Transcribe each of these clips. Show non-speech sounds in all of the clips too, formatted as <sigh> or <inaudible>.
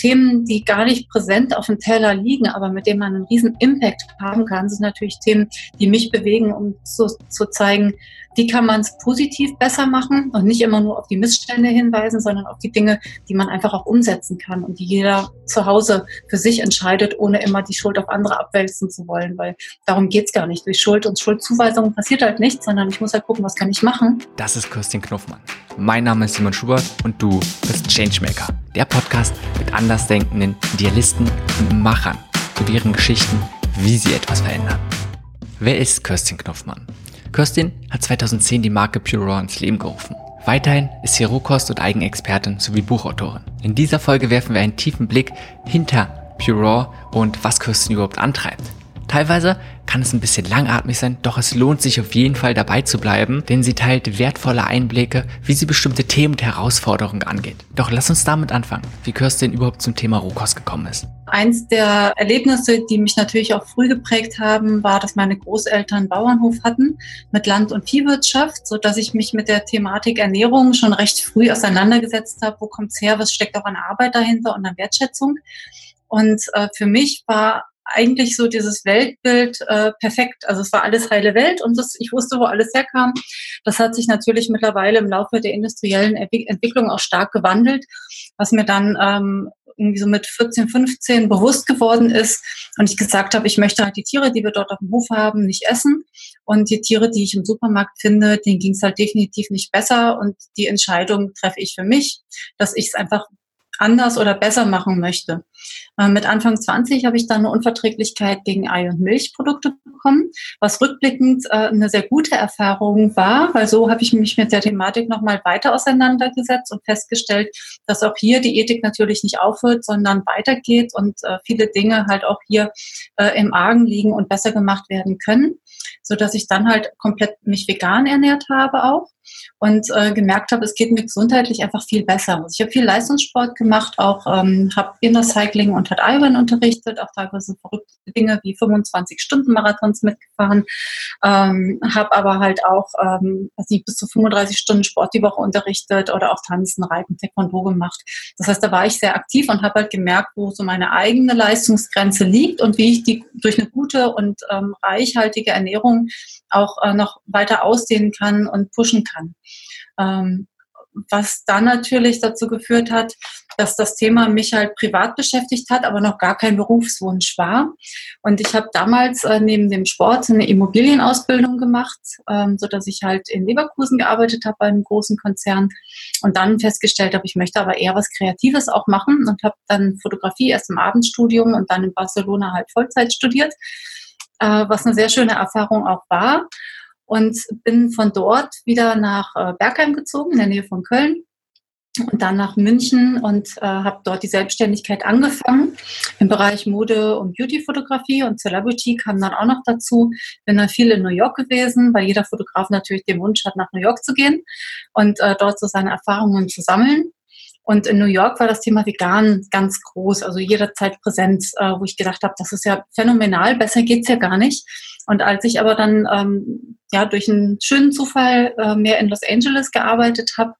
Themen, die gar nicht präsent auf dem Teller liegen, aber mit denen man einen riesen Impact haben kann, sind natürlich Themen, die mich bewegen, um zu, zu zeigen, wie kann man es positiv besser machen und nicht immer nur auf die Missstände hinweisen, sondern auf die Dinge, die man einfach auch umsetzen kann und die jeder zu Hause für sich entscheidet, ohne immer die Schuld auf andere abwälzen zu wollen, weil darum geht's gar nicht. Durch Schuld und Schuldzuweisung passiert halt nichts, sondern ich muss halt gucken, was kann ich machen. Das ist Kirstin Knuffmann. Mein Name ist Simon Schubert und du bist Changemaker, der Podcast mit andersdenkenden Idealisten und Machern zu deren Geschichten, wie sie etwas verändern. Wer ist Kirstin Knuffmann? Kirstin hat 2010 die Marke Pure Raw ins Leben gerufen. Weiterhin ist sie Rohkost- und Eigenexpertin sowie Buchautorin. In dieser Folge werfen wir einen tiefen Blick hinter Pure Raw und was Kirstin überhaupt antreibt. Teilweise kann es ein bisschen langatmig sein, doch es lohnt sich auf jeden Fall dabei zu bleiben, denn sie teilt wertvolle Einblicke, wie sie bestimmte Themen und Herausforderungen angeht. Doch lass uns damit anfangen, wie Kirstin überhaupt zum Thema Rohkost gekommen ist. Eins der Erlebnisse, die mich natürlich auch früh geprägt haben, war, dass meine Großeltern Bauernhof hatten mit Land- und Viehwirtschaft, so dass ich mich mit der Thematik Ernährung schon recht früh auseinandergesetzt habe. Wo kommt's her? Was steckt auch an Arbeit dahinter und an Wertschätzung? Und äh, für mich war eigentlich so dieses Weltbild äh, perfekt. Also es war alles heile Welt und das, ich wusste, wo alles herkam. Das hat sich natürlich mittlerweile im Laufe der industriellen Entwicklung auch stark gewandelt, was mir dann ähm, irgendwie so mit 14, 15 bewusst geworden ist und ich gesagt habe, ich möchte halt die Tiere, die wir dort auf dem Hof haben, nicht essen. Und die Tiere, die ich im Supermarkt finde, denen ging es halt definitiv nicht besser. Und die Entscheidung treffe ich für mich, dass ich es einfach anders oder besser machen möchte. Äh, mit Anfang 20 habe ich dann eine Unverträglichkeit gegen Ei- und Milchprodukte bekommen, was rückblickend äh, eine sehr gute Erfahrung war, weil so habe ich mich mit der Thematik nochmal weiter auseinandergesetzt und festgestellt, dass auch hier die Ethik natürlich nicht aufhört, sondern weitergeht und äh, viele Dinge halt auch hier im Argen liegen und besser gemacht werden können, so dass ich dann halt komplett mich vegan ernährt habe auch und äh, gemerkt habe, es geht mir gesundheitlich einfach viel besser. Also ich habe viel Leistungssport gemacht, auch ähm, habe Inner Cycling und hat Iron unterrichtet, auch teilweise verrückte Dinge wie 25 Stunden Marathons mitgefahren, ähm, habe aber halt auch ähm, also bis zu 35 Stunden Sport die Woche unterrichtet oder auch Tanzen, Reiten, Taekwondo gemacht. Das heißt, da war ich sehr aktiv und habe halt gemerkt, wo so meine eigene Leistungsgrenze liegt und wie ich die durch eine gute und ähm, reichhaltige Ernährung auch äh, noch weiter ausdehnen kann und pushen kann. Ähm, was dann natürlich dazu geführt hat, dass das Thema mich halt privat beschäftigt hat, aber noch gar kein Berufswunsch war. Und ich habe damals äh, neben dem Sport eine Immobilienausbildung gemacht, ähm, so dass ich halt in Leverkusen gearbeitet habe bei einem großen Konzern und dann festgestellt habe, ich möchte aber eher was Kreatives auch machen und habe dann Fotografie erst im Abendstudium und dann in Barcelona halt Vollzeit studiert, äh, was eine sehr schöne Erfahrung auch war und bin von dort wieder nach äh, Bergheim gezogen, in der Nähe von Köln und dann nach München und äh, habe dort die Selbstständigkeit angefangen im Bereich Mode und Beauty-Fotografie und Celebrity kam dann auch noch dazu. Bin dann viel in New York gewesen, weil jeder Fotograf natürlich den Wunsch hat, nach New York zu gehen und äh, dort so seine Erfahrungen zu sammeln. Und in New York war das Thema vegan ganz groß, also jederzeit präsent, äh, wo ich gedacht habe, das ist ja phänomenal, besser geht's ja gar nicht. Und als ich aber dann ähm, ja durch einen schönen Zufall äh, mehr in Los Angeles gearbeitet habe,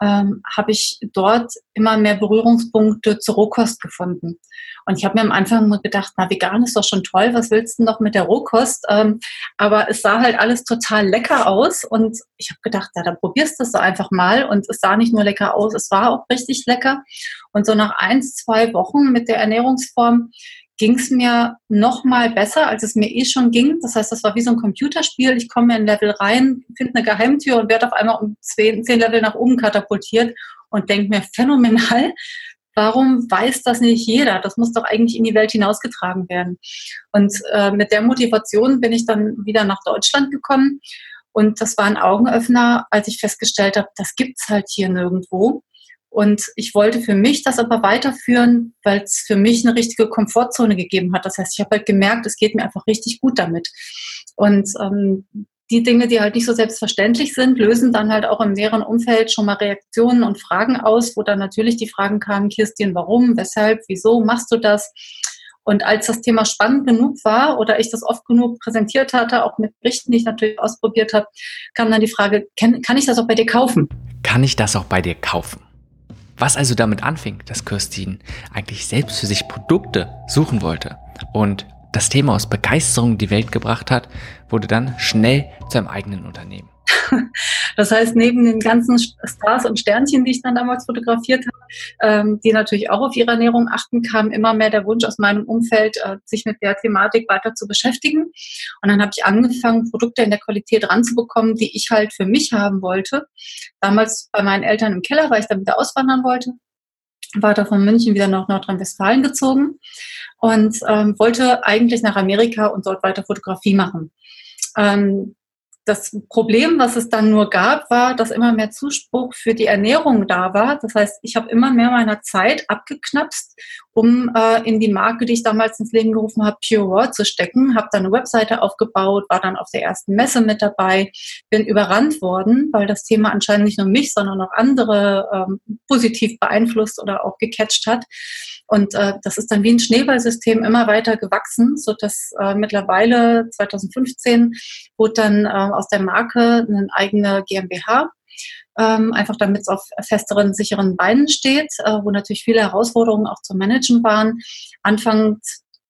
ähm, habe ich dort immer mehr Berührungspunkte zur Rohkost gefunden. Und ich habe mir am Anfang nur gedacht, na, vegan ist doch schon toll, was willst du noch mit der Rohkost? Ähm, aber es sah halt alles total lecker aus und ich habe gedacht, ja, dann probierst du es einfach mal. Und es sah nicht nur lecker aus, es war auch richtig lecker. Und so nach eins, zwei Wochen mit der Ernährungsform ging es mir noch mal besser, als es mir eh schon ging. Das heißt, das war wie so ein Computerspiel. Ich komme in ein Level rein, finde eine Geheimtür und werde auf einmal um zehn, zehn Level nach oben katapultiert und denke mir, phänomenal, warum weiß das nicht jeder? Das muss doch eigentlich in die Welt hinausgetragen werden. Und äh, mit der Motivation bin ich dann wieder nach Deutschland gekommen. Und das war ein Augenöffner, als ich festgestellt habe, das gibt's halt hier nirgendwo. Und ich wollte für mich das aber weiterführen, weil es für mich eine richtige Komfortzone gegeben hat. Das heißt, ich habe halt gemerkt, es geht mir einfach richtig gut damit. Und ähm, die Dinge, die halt nicht so selbstverständlich sind, lösen dann halt auch im näheren Umfeld schon mal Reaktionen und Fragen aus, wo dann natürlich die Fragen kamen, Kirstin, warum, weshalb, wieso machst du das? Und als das Thema spannend genug war oder ich das oft genug präsentiert hatte, auch mit Berichten, die ich natürlich ausprobiert habe, kam dann die Frage, kann, kann ich das auch bei dir kaufen? Kann ich das auch bei dir kaufen? Was also damit anfing, dass Kirstin eigentlich selbst für sich Produkte suchen wollte und das Thema aus Begeisterung in die Welt gebracht hat, wurde dann schnell zu einem eigenen Unternehmen. <laughs> Das heißt, neben den ganzen Stars und Sternchen, die ich dann damals fotografiert habe, ähm, die natürlich auch auf ihre Ernährung achten, kam immer mehr der Wunsch aus meinem Umfeld, äh, sich mit der Thematik weiter zu beschäftigen. Und dann habe ich angefangen, Produkte in der Qualität ranzubekommen, die ich halt für mich haben wollte. Damals bei meinen Eltern im Keller, weil ich dann wieder auswandern wollte war da von München wieder nach Nordrhein-Westfalen gezogen und ähm, wollte eigentlich nach Amerika und dort weiter Fotografie machen. Ähm, das Problem, was es dann nur gab, war, dass immer mehr Zuspruch für die Ernährung da war. Das heißt, ich habe immer mehr meiner Zeit abgeknapst, um äh, in die Marke, die ich damals ins Leben gerufen habe, Pure Raw zu stecken. Habe dann eine Webseite aufgebaut, war dann auf der ersten Messe mit dabei, bin überrannt worden, weil das Thema anscheinend nicht nur mich, sondern auch andere ähm, positiv beeinflusst oder auch gecatcht hat. Und äh, das ist dann wie ein Schneeballsystem immer weiter gewachsen, so dass äh, mittlerweile 2015 wurde dann äh, aus der Marke eine eigene GmbH ähm, einfach damit es auf festeren, sicheren Beinen steht, äh, wo natürlich viele Herausforderungen auch zu managen waren. Anfang,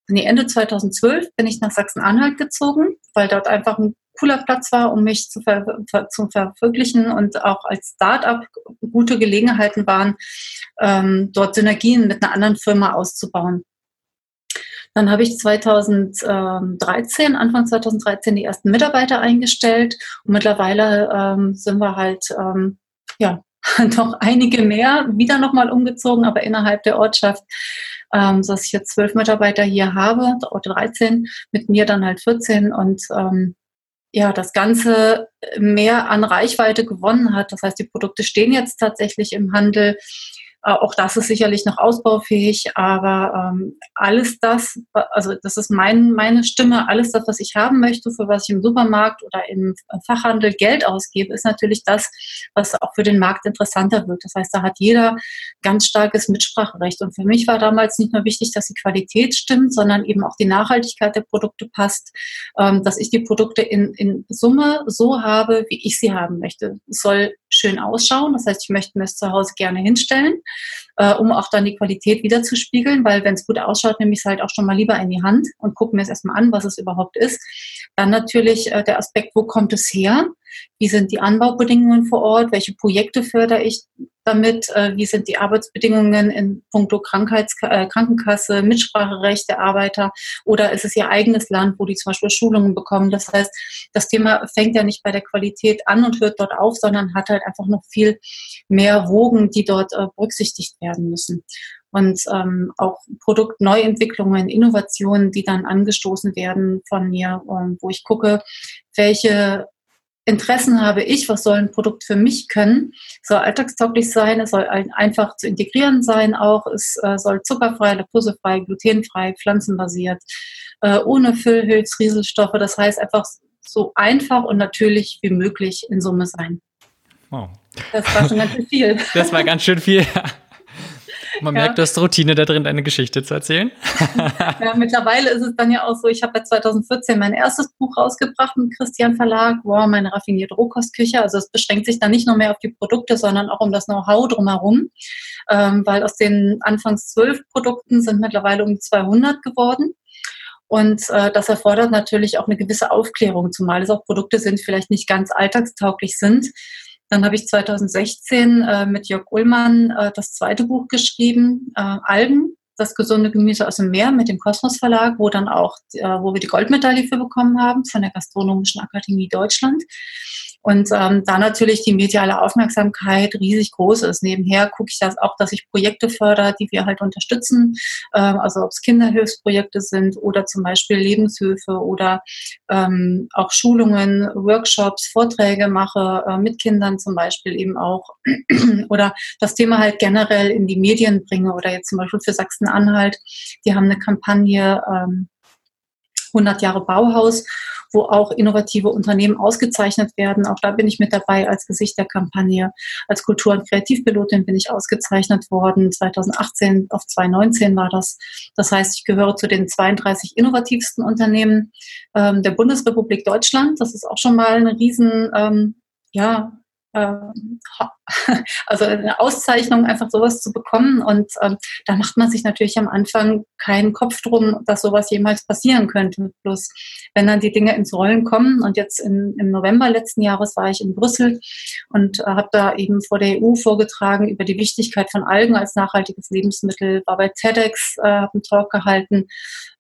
nee, Ende 2012 bin ich nach Sachsen-Anhalt gezogen, weil dort einfach ein cooler Platz war, um mich zu, ver zu verwirklichen und auch als Start-up gute Gelegenheiten waren, ähm, dort Synergien mit einer anderen Firma auszubauen. Dann habe ich 2013, Anfang 2013, die ersten Mitarbeiter eingestellt und mittlerweile ähm, sind wir halt ähm, ja <laughs> noch einige mehr wieder nochmal umgezogen, aber innerhalb der Ortschaft, ähm, dass ich jetzt zwölf Mitarbeiter hier habe, 13, mit mir dann halt 14 und ähm, ja, das Ganze mehr an Reichweite gewonnen hat. Das heißt, die Produkte stehen jetzt tatsächlich im Handel. Äh, auch das ist sicherlich noch ausbaufähig, aber ähm, alles das, also das ist mein, meine Stimme, alles das, was ich haben möchte, für was ich im Supermarkt oder im Fachhandel Geld ausgebe, ist natürlich das, was auch für den Markt interessanter wird. Das heißt, da hat jeder ganz starkes Mitspracherecht. Und für mich war damals nicht nur wichtig, dass die Qualität stimmt, sondern eben auch die Nachhaltigkeit der Produkte passt, ähm, dass ich die Produkte in, in Summe so habe, wie ich sie haben möchte. Es soll schön ausschauen. Das heißt, ich möchte mir es zu Hause gerne hinstellen, äh, um auch dann die Qualität wiederzuspiegeln, weil wenn es gut ausschaut, nehme ich es halt auch schon mal lieber in die Hand und gucke mir es erstmal an, was es überhaupt ist. Dann natürlich äh, der Aspekt, wo kommt es her? Wie sind die Anbaubedingungen vor Ort? Welche Projekte fördere ich damit? Äh, wie sind die Arbeitsbedingungen in puncto Krankheits äh, Krankenkasse, Mitspracherecht der Arbeiter? Oder ist es ihr eigenes Land, wo die zum Beispiel Schulungen bekommen? Das heißt, das Thema fängt ja nicht bei der Qualität an und hört dort auf, sondern hat halt einfach noch viel mehr Wogen, die dort äh, berücksichtigt werden müssen und ähm, auch Produktneuentwicklungen, Innovationen, die dann angestoßen werden von mir, ähm, wo ich gucke, welche Interessen habe ich, was soll ein Produkt für mich können, es soll alltagstauglich sein, es soll einfach zu integrieren sein auch, es äh, soll zuckerfrei, laktosefrei, glutenfrei, pflanzenbasiert, äh, ohne Füllhilfs, Rieselstoffe, das heißt einfach so einfach und natürlich wie möglich in Summe sein. Wow. Das war schon ganz schön viel. <laughs> Das war ganz schön viel. Man ja. merkt, du hast Routine da drin, deine Geschichte zu erzählen. <laughs> ja, mittlerweile ist es dann ja auch so, ich habe ja 2014 mein erstes Buch rausgebracht im Christian Verlag, wow, meine raffinierte Rohkostküche. Also es beschränkt sich dann nicht nur mehr auf die Produkte, sondern auch um das Know-how drumherum, ähm, weil aus den anfangs zwölf Produkten sind mittlerweile um 200 geworden. Und äh, das erfordert natürlich auch eine gewisse Aufklärung, zumal es auch Produkte sind, die vielleicht nicht ganz alltagstauglich sind. Dann habe ich 2016 äh, mit Jörg Ullmann äh, das zweite Buch geschrieben, äh, Algen, das gesunde Gemüse aus dem Meer mit dem Kosmos Verlag, wo dann auch, äh, wo wir die Goldmedaille für bekommen haben von der Gastronomischen Akademie Deutschland. Und ähm, da natürlich die mediale Aufmerksamkeit riesig groß ist. Nebenher gucke ich das auch, dass ich Projekte fördere, die wir halt unterstützen. Ähm, also ob es Kinderhilfsprojekte sind oder zum Beispiel Lebenshilfe oder ähm, auch Schulungen, Workshops, Vorträge mache äh, mit Kindern zum Beispiel eben auch. <clears throat> oder das Thema halt generell in die Medien bringe oder jetzt zum Beispiel für Sachsen-Anhalt. Die haben eine Kampagne ähm, 100 Jahre Bauhaus wo auch innovative Unternehmen ausgezeichnet werden. Auch da bin ich mit dabei als Gesicht der Kampagne. Als Kultur- und Kreativpilotin bin ich ausgezeichnet worden. 2018 auf 2019 war das. Das heißt, ich gehöre zu den 32 innovativsten Unternehmen ähm, der Bundesrepublik Deutschland. Das ist auch schon mal eine riesen, ähm, ja, äh, <laughs> also eine Auszeichnung, einfach sowas zu bekommen. Und ähm, da macht man sich natürlich am Anfang keinen Kopf drum, dass sowas jemals passieren könnte. Bloß wenn dann die Dinge ins Rollen kommen. Und jetzt in, im November letzten Jahres war ich in Brüssel und äh, habe da eben vor der EU vorgetragen über die Wichtigkeit von Algen als nachhaltiges Lebensmittel, war bei TEDx, äh, habe einen Talk gehalten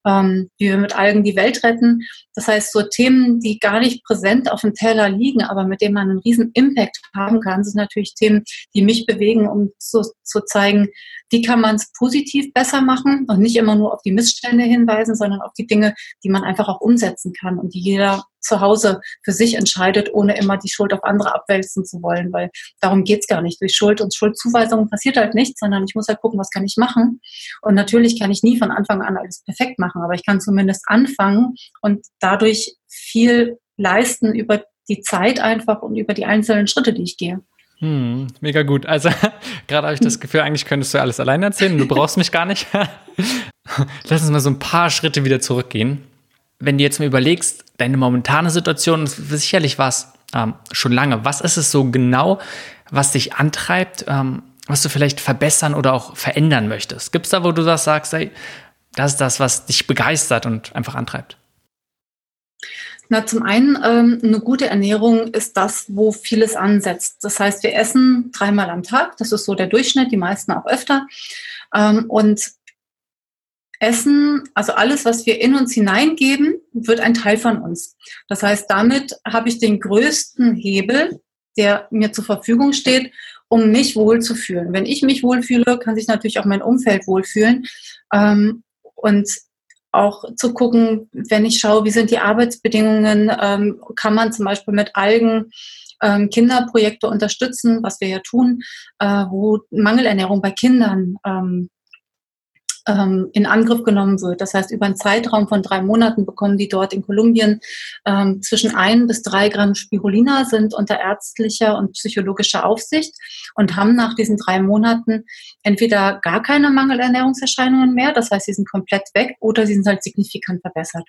ähm, wie wir mit Algen die Welt retten. Das heißt, so Themen, die gar nicht präsent auf dem Teller liegen, aber mit denen man einen riesen Impact haben kann, sind natürlich Themen, die mich bewegen, um zu, zu zeigen, wie kann man es positiv besser machen und nicht immer nur auf die Missstände hinweisen, sondern auf die Dinge, die man einfach auch umsetzen kann und die jeder zu Hause für sich entscheidet, ohne immer die Schuld auf andere abwälzen zu wollen, weil darum geht's gar nicht. Durch Schuld und Schuldzuweisung passiert halt nichts, sondern ich muss halt gucken, was kann ich machen. Und natürlich kann ich nie von Anfang an alles perfekt machen, aber ich kann zumindest anfangen und dadurch viel leisten über die Zeit einfach und über die einzelnen Schritte, die ich gehe. Hm, mega gut. Also <laughs> gerade habe ich das Gefühl, eigentlich könntest du alles alleine erzählen. Du brauchst mich gar nicht. <laughs> Lass uns mal so ein paar Schritte wieder zurückgehen. Wenn du jetzt mal überlegst, deine momentane Situation, sicherlich war es ähm, schon lange. Was ist es so genau, was dich antreibt, ähm, was du vielleicht verbessern oder auch verändern möchtest? Gibt es da, wo du das sagst, ey, das ist das, was dich begeistert und einfach antreibt? Na, zum einen, ähm, eine gute Ernährung ist das, wo vieles ansetzt. Das heißt, wir essen dreimal am Tag. Das ist so der Durchschnitt, die meisten auch öfter. Ähm, und Essen, also alles, was wir in uns hineingeben, wird ein Teil von uns. Das heißt, damit habe ich den größten Hebel, der mir zur Verfügung steht, um mich wohlzufühlen. Wenn ich mich wohlfühle, kann sich natürlich auch mein Umfeld wohlfühlen. Ähm, und auch zu gucken, wenn ich schaue, wie sind die Arbeitsbedingungen, ähm, kann man zum Beispiel mit Algen ähm, Kinderprojekte unterstützen, was wir ja tun, äh, wo Mangelernährung bei Kindern ähm, ähm, in Angriff genommen wird. Das heißt, über einen Zeitraum von drei Monaten bekommen die dort in Kolumbien ähm, zwischen ein bis drei Gramm Spirulina, sind unter ärztlicher und psychologischer Aufsicht und haben nach diesen drei Monaten entweder gar keine Mangelernährungserscheinungen mehr, das heißt, sie sind komplett weg, oder sie sind halt signifikant verbessert.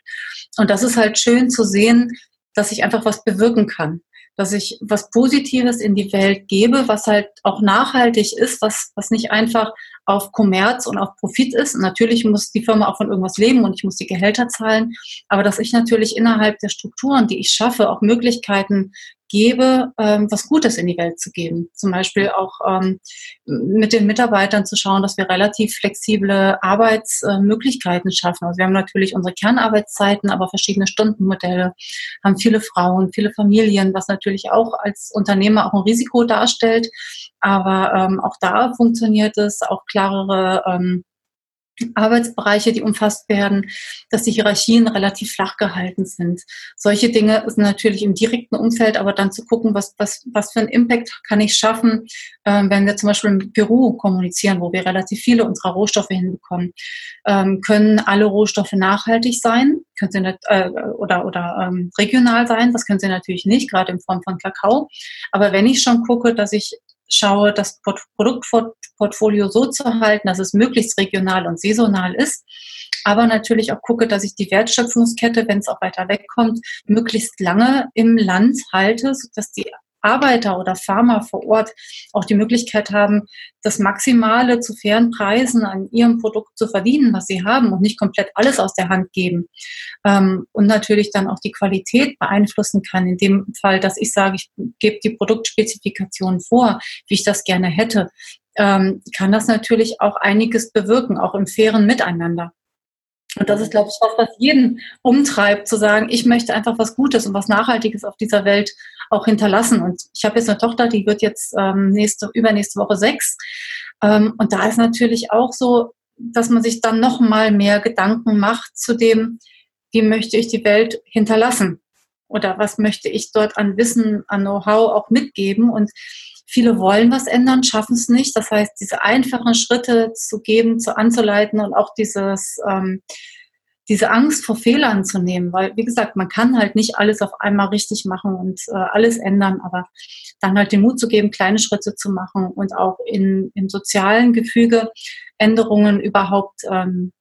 Und das ist halt schön zu sehen, dass ich einfach was bewirken kann dass ich was Positives in die Welt gebe, was halt auch nachhaltig ist, was, was nicht einfach auf Kommerz und auf Profit ist. Und natürlich muss die Firma auch von irgendwas leben und ich muss die Gehälter zahlen. Aber dass ich natürlich innerhalb der Strukturen, die ich schaffe, auch Möglichkeiten gebe, ähm, was Gutes in die Welt zu geben. Zum Beispiel auch ähm, mit den Mitarbeitern zu schauen, dass wir relativ flexible Arbeitsmöglichkeiten schaffen. Also wir haben natürlich unsere Kernarbeitszeiten, aber verschiedene Stundenmodelle, haben viele Frauen, viele Familien, was natürlich auch als Unternehmer auch ein Risiko darstellt. Aber ähm, auch da funktioniert es, auch klarere ähm, Arbeitsbereiche, die umfasst werden, dass die Hierarchien relativ flach gehalten sind. Solche Dinge sind natürlich im direkten Umfeld, aber dann zu gucken, was, was, was für einen Impact kann ich schaffen, ähm, wenn wir zum Beispiel mit Peru kommunizieren, wo wir relativ viele unserer Rohstoffe hinbekommen. Ähm, können alle Rohstoffe nachhaltig sein? Können sie nicht, äh, oder, oder ähm, regional sein? Das können sie natürlich nicht, gerade in Form von Kakao. Aber wenn ich schon gucke, dass ich schaue, das Produktportfolio so zu halten, dass es möglichst regional und saisonal ist, aber natürlich auch gucke, dass ich die Wertschöpfungskette, wenn es auch weiter wegkommt, möglichst lange im Land halte, sodass die Arbeiter oder Farmer vor Ort auch die Möglichkeit haben, das Maximale zu fairen Preisen an ihrem Produkt zu verdienen, was sie haben und nicht komplett alles aus der Hand geben. Ähm, und natürlich dann auch die Qualität beeinflussen kann. In dem Fall, dass ich sage, ich gebe die Produktspezifikation vor, wie ich das gerne hätte, ähm, kann das natürlich auch einiges bewirken, auch im fairen Miteinander. Und das ist, glaube ich, was, was jeden umtreibt, zu sagen, ich möchte einfach was Gutes und was Nachhaltiges auf dieser Welt auch hinterlassen. Und ich habe jetzt eine Tochter, die wird jetzt ähm, nächste, übernächste Woche sechs. Ähm, und da ist natürlich auch so, dass man sich dann noch mal mehr Gedanken macht zu dem, wie möchte ich die Welt hinterlassen? Oder was möchte ich dort an Wissen, an Know-how auch mitgeben? Und viele wollen was ändern, schaffen es nicht. Das heißt, diese einfachen Schritte zu geben, zu anzuleiten und auch dieses ähm, diese Angst vor Fehlern zu nehmen, weil, wie gesagt, man kann halt nicht alles auf einmal richtig machen und äh, alles ändern, aber dann halt den Mut zu geben, kleine Schritte zu machen und auch in, im sozialen Gefüge Änderungen überhaupt ähm,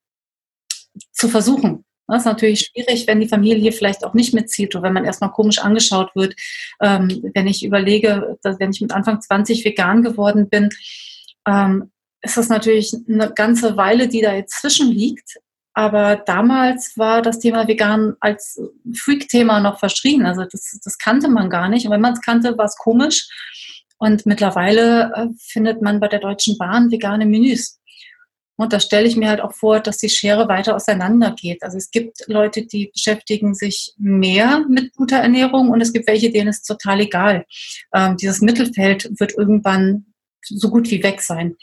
zu versuchen. Das ist natürlich schwierig, wenn die Familie vielleicht auch nicht mitzieht oder wenn man erstmal komisch angeschaut wird. Ähm, wenn ich überlege, dass wenn ich mit Anfang 20 vegan geworden bin, ähm, ist das natürlich eine ganze Weile, die da jetzt zwischen liegt. Aber damals war das Thema vegan als Freak-Thema noch verschrien. Also das, das kannte man gar nicht. Und wenn man es kannte, war es komisch. Und mittlerweile äh, findet man bei der Deutschen Bahn vegane Menüs. Und da stelle ich mir halt auch vor, dass die Schere weiter auseinander geht. Also es gibt Leute, die beschäftigen sich mehr mit guter Ernährung und es gibt welche, denen ist total egal. Ähm, dieses Mittelfeld wird irgendwann so gut wie weg sein.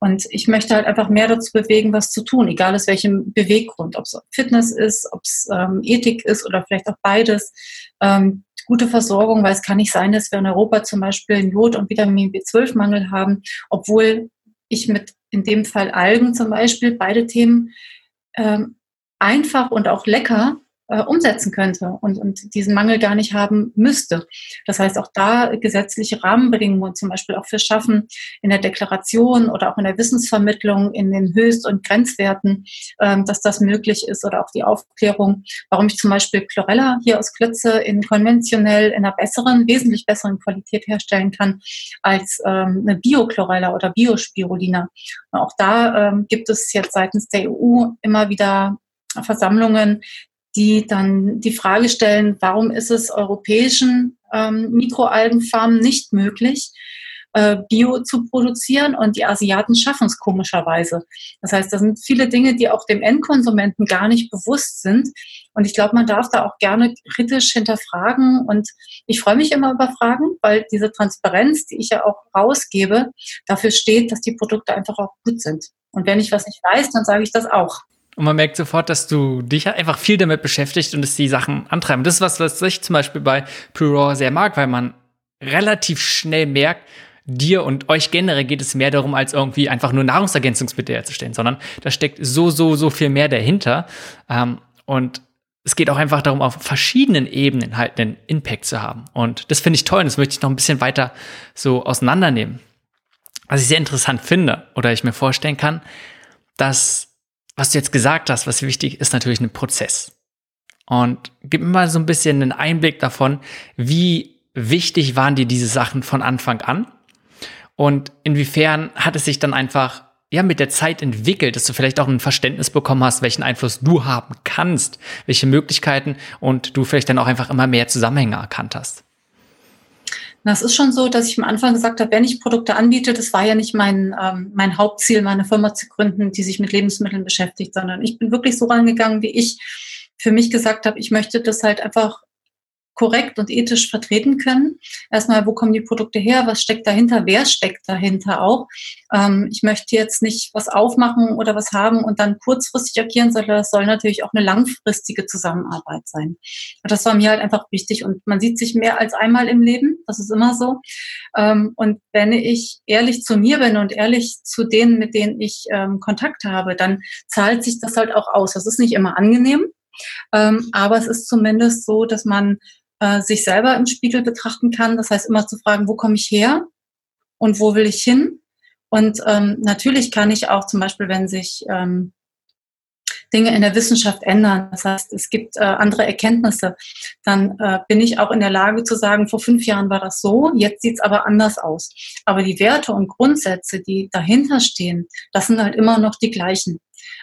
Und ich möchte halt einfach mehr dazu bewegen, was zu tun, egal aus welchem Beweggrund, ob es Fitness ist, ob es ähm, Ethik ist oder vielleicht auch beides. Ähm, gute Versorgung, weil es kann nicht sein, dass wir in Europa zum Beispiel einen Jod- und Vitamin B12-Mangel haben, obwohl ich mit in dem Fall Algen zum Beispiel beide Themen ähm, einfach und auch lecker äh, umsetzen könnte und, und diesen Mangel gar nicht haben müsste. Das heißt, auch da gesetzliche Rahmenbedingungen zum Beispiel auch für schaffen in der Deklaration oder auch in der Wissensvermittlung in den Höchst- und Grenzwerten, ähm, dass das möglich ist oder auch die Aufklärung, warum ich zum Beispiel Chlorella hier aus Klötze in konventionell in einer besseren, wesentlich besseren Qualität herstellen kann als ähm, eine Bio-Chlorella oder Biospirulina. Auch da ähm, gibt es jetzt seitens der EU immer wieder Versammlungen, die dann die Frage stellen, warum ist es europäischen ähm, Mikroalgenfarmen nicht möglich, äh, Bio zu produzieren und die Asiaten schaffen es komischerweise. Das heißt, da sind viele Dinge, die auch dem Endkonsumenten gar nicht bewusst sind. Und ich glaube, man darf da auch gerne kritisch hinterfragen. Und ich freue mich immer über Fragen, weil diese Transparenz, die ich ja auch rausgebe, dafür steht, dass die Produkte einfach auch gut sind. Und wenn ich was nicht weiß, dann sage ich das auch. Und man merkt sofort, dass du dich einfach viel damit beschäftigst und es die Sachen antreiben. Das ist was, was ich zum Beispiel bei Pure sehr mag, weil man relativ schnell merkt, dir und euch generell geht es mehr darum, als irgendwie einfach nur Nahrungsergänzungsmittel herzustellen, sondern da steckt so, so, so viel mehr dahinter. Ähm, und es geht auch einfach darum, auf verschiedenen Ebenen halt einen Impact zu haben. Und das finde ich toll und das möchte ich noch ein bisschen weiter so auseinandernehmen. Was ich sehr interessant finde oder ich mir vorstellen kann, dass was du jetzt gesagt hast, was wichtig ist, natürlich ein Prozess. Und gib mir mal so ein bisschen einen Einblick davon, wie wichtig waren dir diese Sachen von Anfang an? Und inwiefern hat es sich dann einfach ja mit der Zeit entwickelt, dass du vielleicht auch ein Verständnis bekommen hast, welchen Einfluss du haben kannst, welche Möglichkeiten und du vielleicht dann auch einfach immer mehr Zusammenhänge erkannt hast? Das ist schon so, dass ich am Anfang gesagt habe, wenn ich Produkte anbiete, das war ja nicht mein, ähm, mein Hauptziel, meine Firma zu gründen, die sich mit Lebensmitteln beschäftigt, sondern ich bin wirklich so rangegangen, wie ich für mich gesagt habe, ich möchte das halt einfach korrekt und ethisch vertreten können. Erstmal, wo kommen die Produkte her? Was steckt dahinter? Wer steckt dahinter auch? Ähm, ich möchte jetzt nicht was aufmachen oder was haben und dann kurzfristig agieren, sondern das soll natürlich auch eine langfristige Zusammenarbeit sein. Und das war mir halt einfach wichtig und man sieht sich mehr als einmal im Leben. Das ist immer so. Ähm, und wenn ich ehrlich zu mir bin und ehrlich zu denen, mit denen ich ähm, Kontakt habe, dann zahlt sich das halt auch aus. Das ist nicht immer angenehm. Ähm, aber es ist zumindest so, dass man äh, sich selber im Spiegel betrachten kann. Das heißt, immer zu fragen, wo komme ich her und wo will ich hin? Und ähm, natürlich kann ich auch zum Beispiel, wenn sich ähm, Dinge in der Wissenschaft ändern, das heißt, es gibt äh, andere Erkenntnisse, dann äh, bin ich auch in der Lage zu sagen, vor fünf Jahren war das so, jetzt sieht es aber anders aus. Aber die Werte und Grundsätze, die dahinter stehen, das sind halt immer noch die gleichen.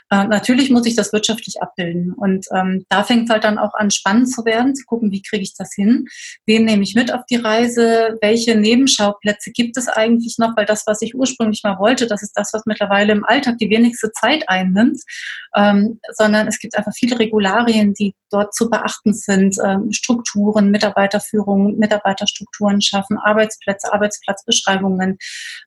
Äh, natürlich muss ich das wirtschaftlich abbilden. Und ähm, da fängt es halt dann auch an, spannend zu werden, zu gucken, wie kriege ich das hin? Wen nehme ich mit auf die Reise? Welche Nebenschauplätze gibt es eigentlich noch? Weil das, was ich ursprünglich mal wollte, das ist das, was mittlerweile im Alltag die wenigste Zeit einnimmt. Ähm, sondern es gibt einfach viele Regularien, die dort zu beachten sind. Ähm, Strukturen, Mitarbeiterführung, Mitarbeiterstrukturen schaffen, Arbeitsplätze, Arbeitsplatzbeschreibungen,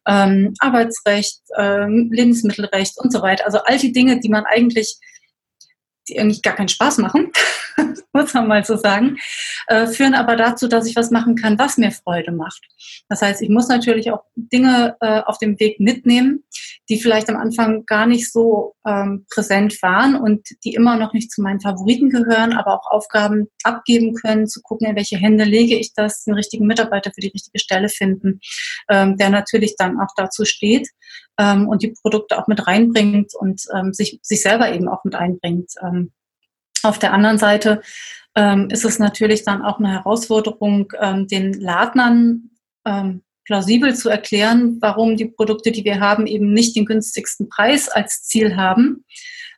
ähm, Arbeitsrecht, ähm, Lebensmittelrecht und so weiter. Also all die Dinge, die man eigentlich, die eigentlich gar keinen Spaß machen, <laughs> muss man mal so sagen, äh, führen aber dazu, dass ich was machen kann, was mir Freude macht. Das heißt, ich muss natürlich auch Dinge äh, auf dem Weg mitnehmen, die vielleicht am Anfang gar nicht so ähm, präsent waren und die immer noch nicht zu meinen Favoriten gehören, aber auch Aufgaben abgeben können, zu gucken, in welche Hände lege ich das, den richtigen Mitarbeiter für die richtige Stelle finden, ähm, der natürlich dann auch dazu steht ähm, und die Produkte auch mit reinbringt und ähm, sich, sich selber eben auch mit einbringt. Ähm, Auf der anderen Seite ähm, ist es natürlich dann auch eine Herausforderung, ähm, den Ladnern ähm, plausibel zu erklären, warum die Produkte, die wir haben, eben nicht den günstigsten Preis als Ziel haben,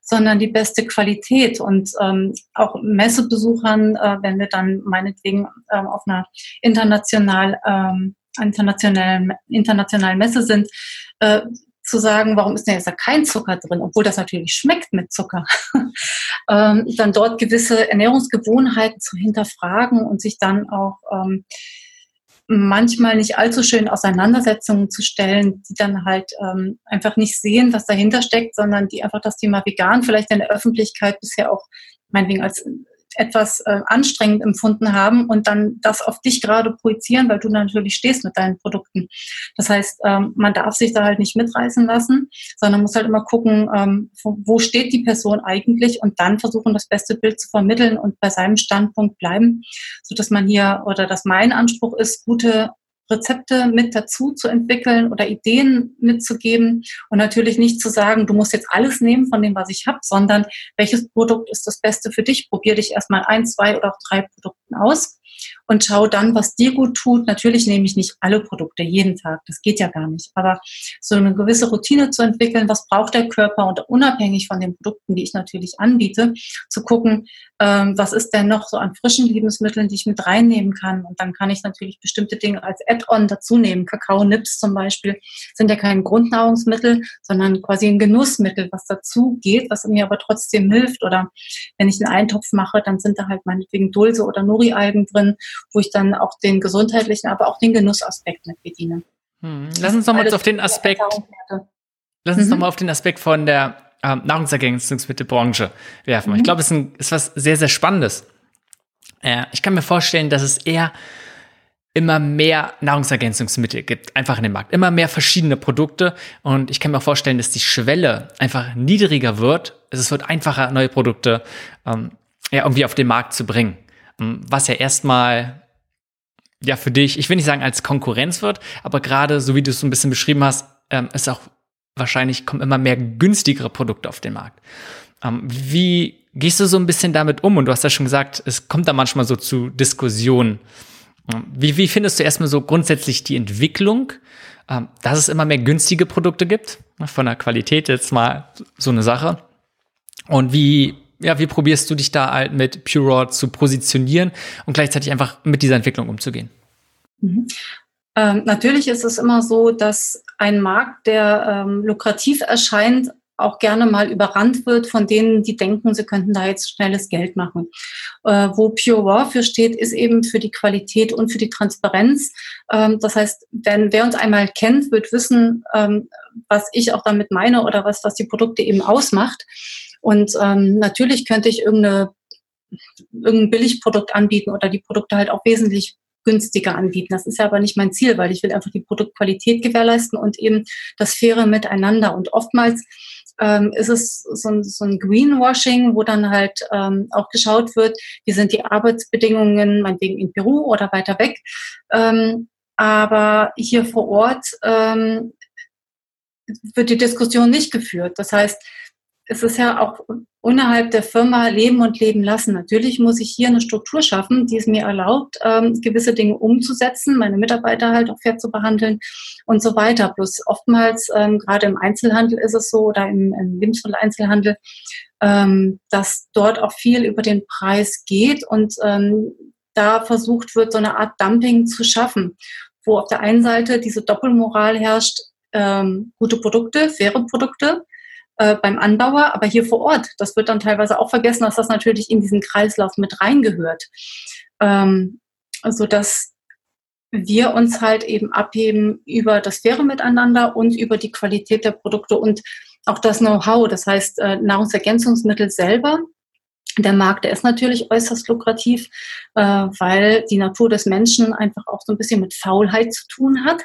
sondern die beste Qualität. Und ähm, auch Messebesuchern, äh, wenn wir dann meinetwegen äh, auf einer international, ähm, internationalen, internationalen Messe sind, äh, zu sagen, warum ist denn jetzt da kein Zucker drin, obwohl das natürlich schmeckt mit Zucker. <laughs> ähm, dann dort gewisse Ernährungsgewohnheiten zu hinterfragen und sich dann auch ähm, manchmal nicht allzu schön Auseinandersetzungen zu stellen, die dann halt ähm, einfach nicht sehen, was dahinter steckt, sondern die einfach das Thema vegan vielleicht in der Öffentlichkeit bisher auch meinetwegen als etwas äh, anstrengend empfunden haben und dann das auf dich gerade projizieren, weil du natürlich stehst mit deinen Produkten. Das heißt, ähm, man darf sich da halt nicht mitreißen lassen, sondern muss halt immer gucken, ähm, wo, steht die Person eigentlich und dann versuchen, das beste Bild zu vermitteln und bei seinem Standpunkt bleiben, so dass man hier oder dass mein Anspruch ist, gute Rezepte mit dazu zu entwickeln oder Ideen mitzugeben und natürlich nicht zu sagen, du musst jetzt alles nehmen von dem, was ich habe, sondern welches Produkt ist das Beste für dich? Probier dich erstmal ein, zwei oder auch drei Produkten aus und schau dann, was dir gut tut. Natürlich nehme ich nicht alle Produkte jeden Tag, das geht ja gar nicht, aber so eine gewisse Routine zu entwickeln, was braucht der Körper und unabhängig von den Produkten, die ich natürlich anbiete, zu gucken, ähm, was ist denn noch so an frischen Lebensmitteln, die ich mit reinnehmen kann. Und dann kann ich natürlich bestimmte Dinge als Add-on dazu nehmen. Kakao-Nips zum Beispiel sind ja kein Grundnahrungsmittel, sondern quasi ein Genussmittel, was dazu geht, was mir aber trotzdem hilft. Oder wenn ich einen Eintopf mache, dann sind da halt meinetwegen Dulse oder Nori-Algen drin, wo ich dann auch den gesundheitlichen, aber auch den Genussaspekt mit bediene. Hm. Lass uns nochmal auf den Aspekt, lass uns mhm. nochmal auf den Aspekt von der ähm, Nahrungsergänzungsmittelbranche werfen. Mhm. Ich glaube, es ist, ein, ist was sehr, sehr Spannendes. Äh, ich kann mir vorstellen, dass es eher immer mehr Nahrungsergänzungsmittel gibt, einfach in dem Markt. Immer mehr verschiedene Produkte. Und ich kann mir vorstellen, dass die Schwelle einfach niedriger wird. Es wird einfacher, neue Produkte ähm, ja, irgendwie auf den Markt zu bringen. Ähm, was ja erstmal ja für dich, ich will nicht sagen als Konkurrenz wird, aber gerade so wie du es so ein bisschen beschrieben hast, ähm, ist auch wahrscheinlich kommen immer mehr günstigere Produkte auf den Markt. Ähm, wie gehst du so ein bisschen damit um? Und du hast ja schon gesagt, es kommt da manchmal so zu Diskussionen. Ähm, wie, wie findest du erstmal so grundsätzlich die Entwicklung, ähm, dass es immer mehr günstige Produkte gibt? Von der Qualität jetzt mal so eine Sache. Und wie, ja, wie probierst du dich da halt mit Pure Raw zu positionieren und gleichzeitig einfach mit dieser Entwicklung umzugehen? Mhm. Ähm, natürlich ist es immer so, dass ein Markt, der ähm, lukrativ erscheint, auch gerne mal überrannt wird von denen, die denken, sie könnten da jetzt schnelles Geld machen. Äh, wo Pure Raw für steht, ist eben für die Qualität und für die Transparenz. Ähm, das heißt, wenn wer uns einmal kennt, wird wissen, ähm, was ich auch damit meine oder was, was die Produkte eben ausmacht. Und ähm, natürlich könnte ich irgendeine irgendein Billigprodukt anbieten oder die Produkte halt auch wesentlich günstiger anbieten. Das ist ja aber nicht mein Ziel, weil ich will einfach die Produktqualität gewährleisten und eben das faire Miteinander. Und oftmals ähm, ist es so ein, so ein Greenwashing, wo dann halt ähm, auch geschaut wird, wie sind die Arbeitsbedingungen, meinetwegen in Peru oder weiter weg. Ähm, aber hier vor Ort ähm, wird die Diskussion nicht geführt. Das heißt, es ist ja auch innerhalb der Firma leben und leben lassen. Natürlich muss ich hier eine Struktur schaffen, die es mir erlaubt, ähm, gewisse Dinge umzusetzen, meine Mitarbeiter halt auch fair zu behandeln und so weiter. Plus oftmals, ähm, gerade im Einzelhandel ist es so oder im, im Lebensmitteleinzelhandel, ähm, dass dort auch viel über den Preis geht und ähm, da versucht wird, so eine Art Dumping zu schaffen, wo auf der einen Seite diese Doppelmoral herrscht, ähm, gute Produkte, faire Produkte, äh, beim Anbauer, aber hier vor Ort. Das wird dann teilweise auch vergessen, dass das natürlich in diesen Kreislauf mit reingehört. Ähm, so dass wir uns halt eben abheben über das faire Miteinander und über die Qualität der Produkte und auch das Know-how. Das heißt, äh, Nahrungsergänzungsmittel selber der Markt, der ist natürlich äußerst lukrativ, äh, weil die Natur des Menschen einfach auch so ein bisschen mit Faulheit zu tun hat.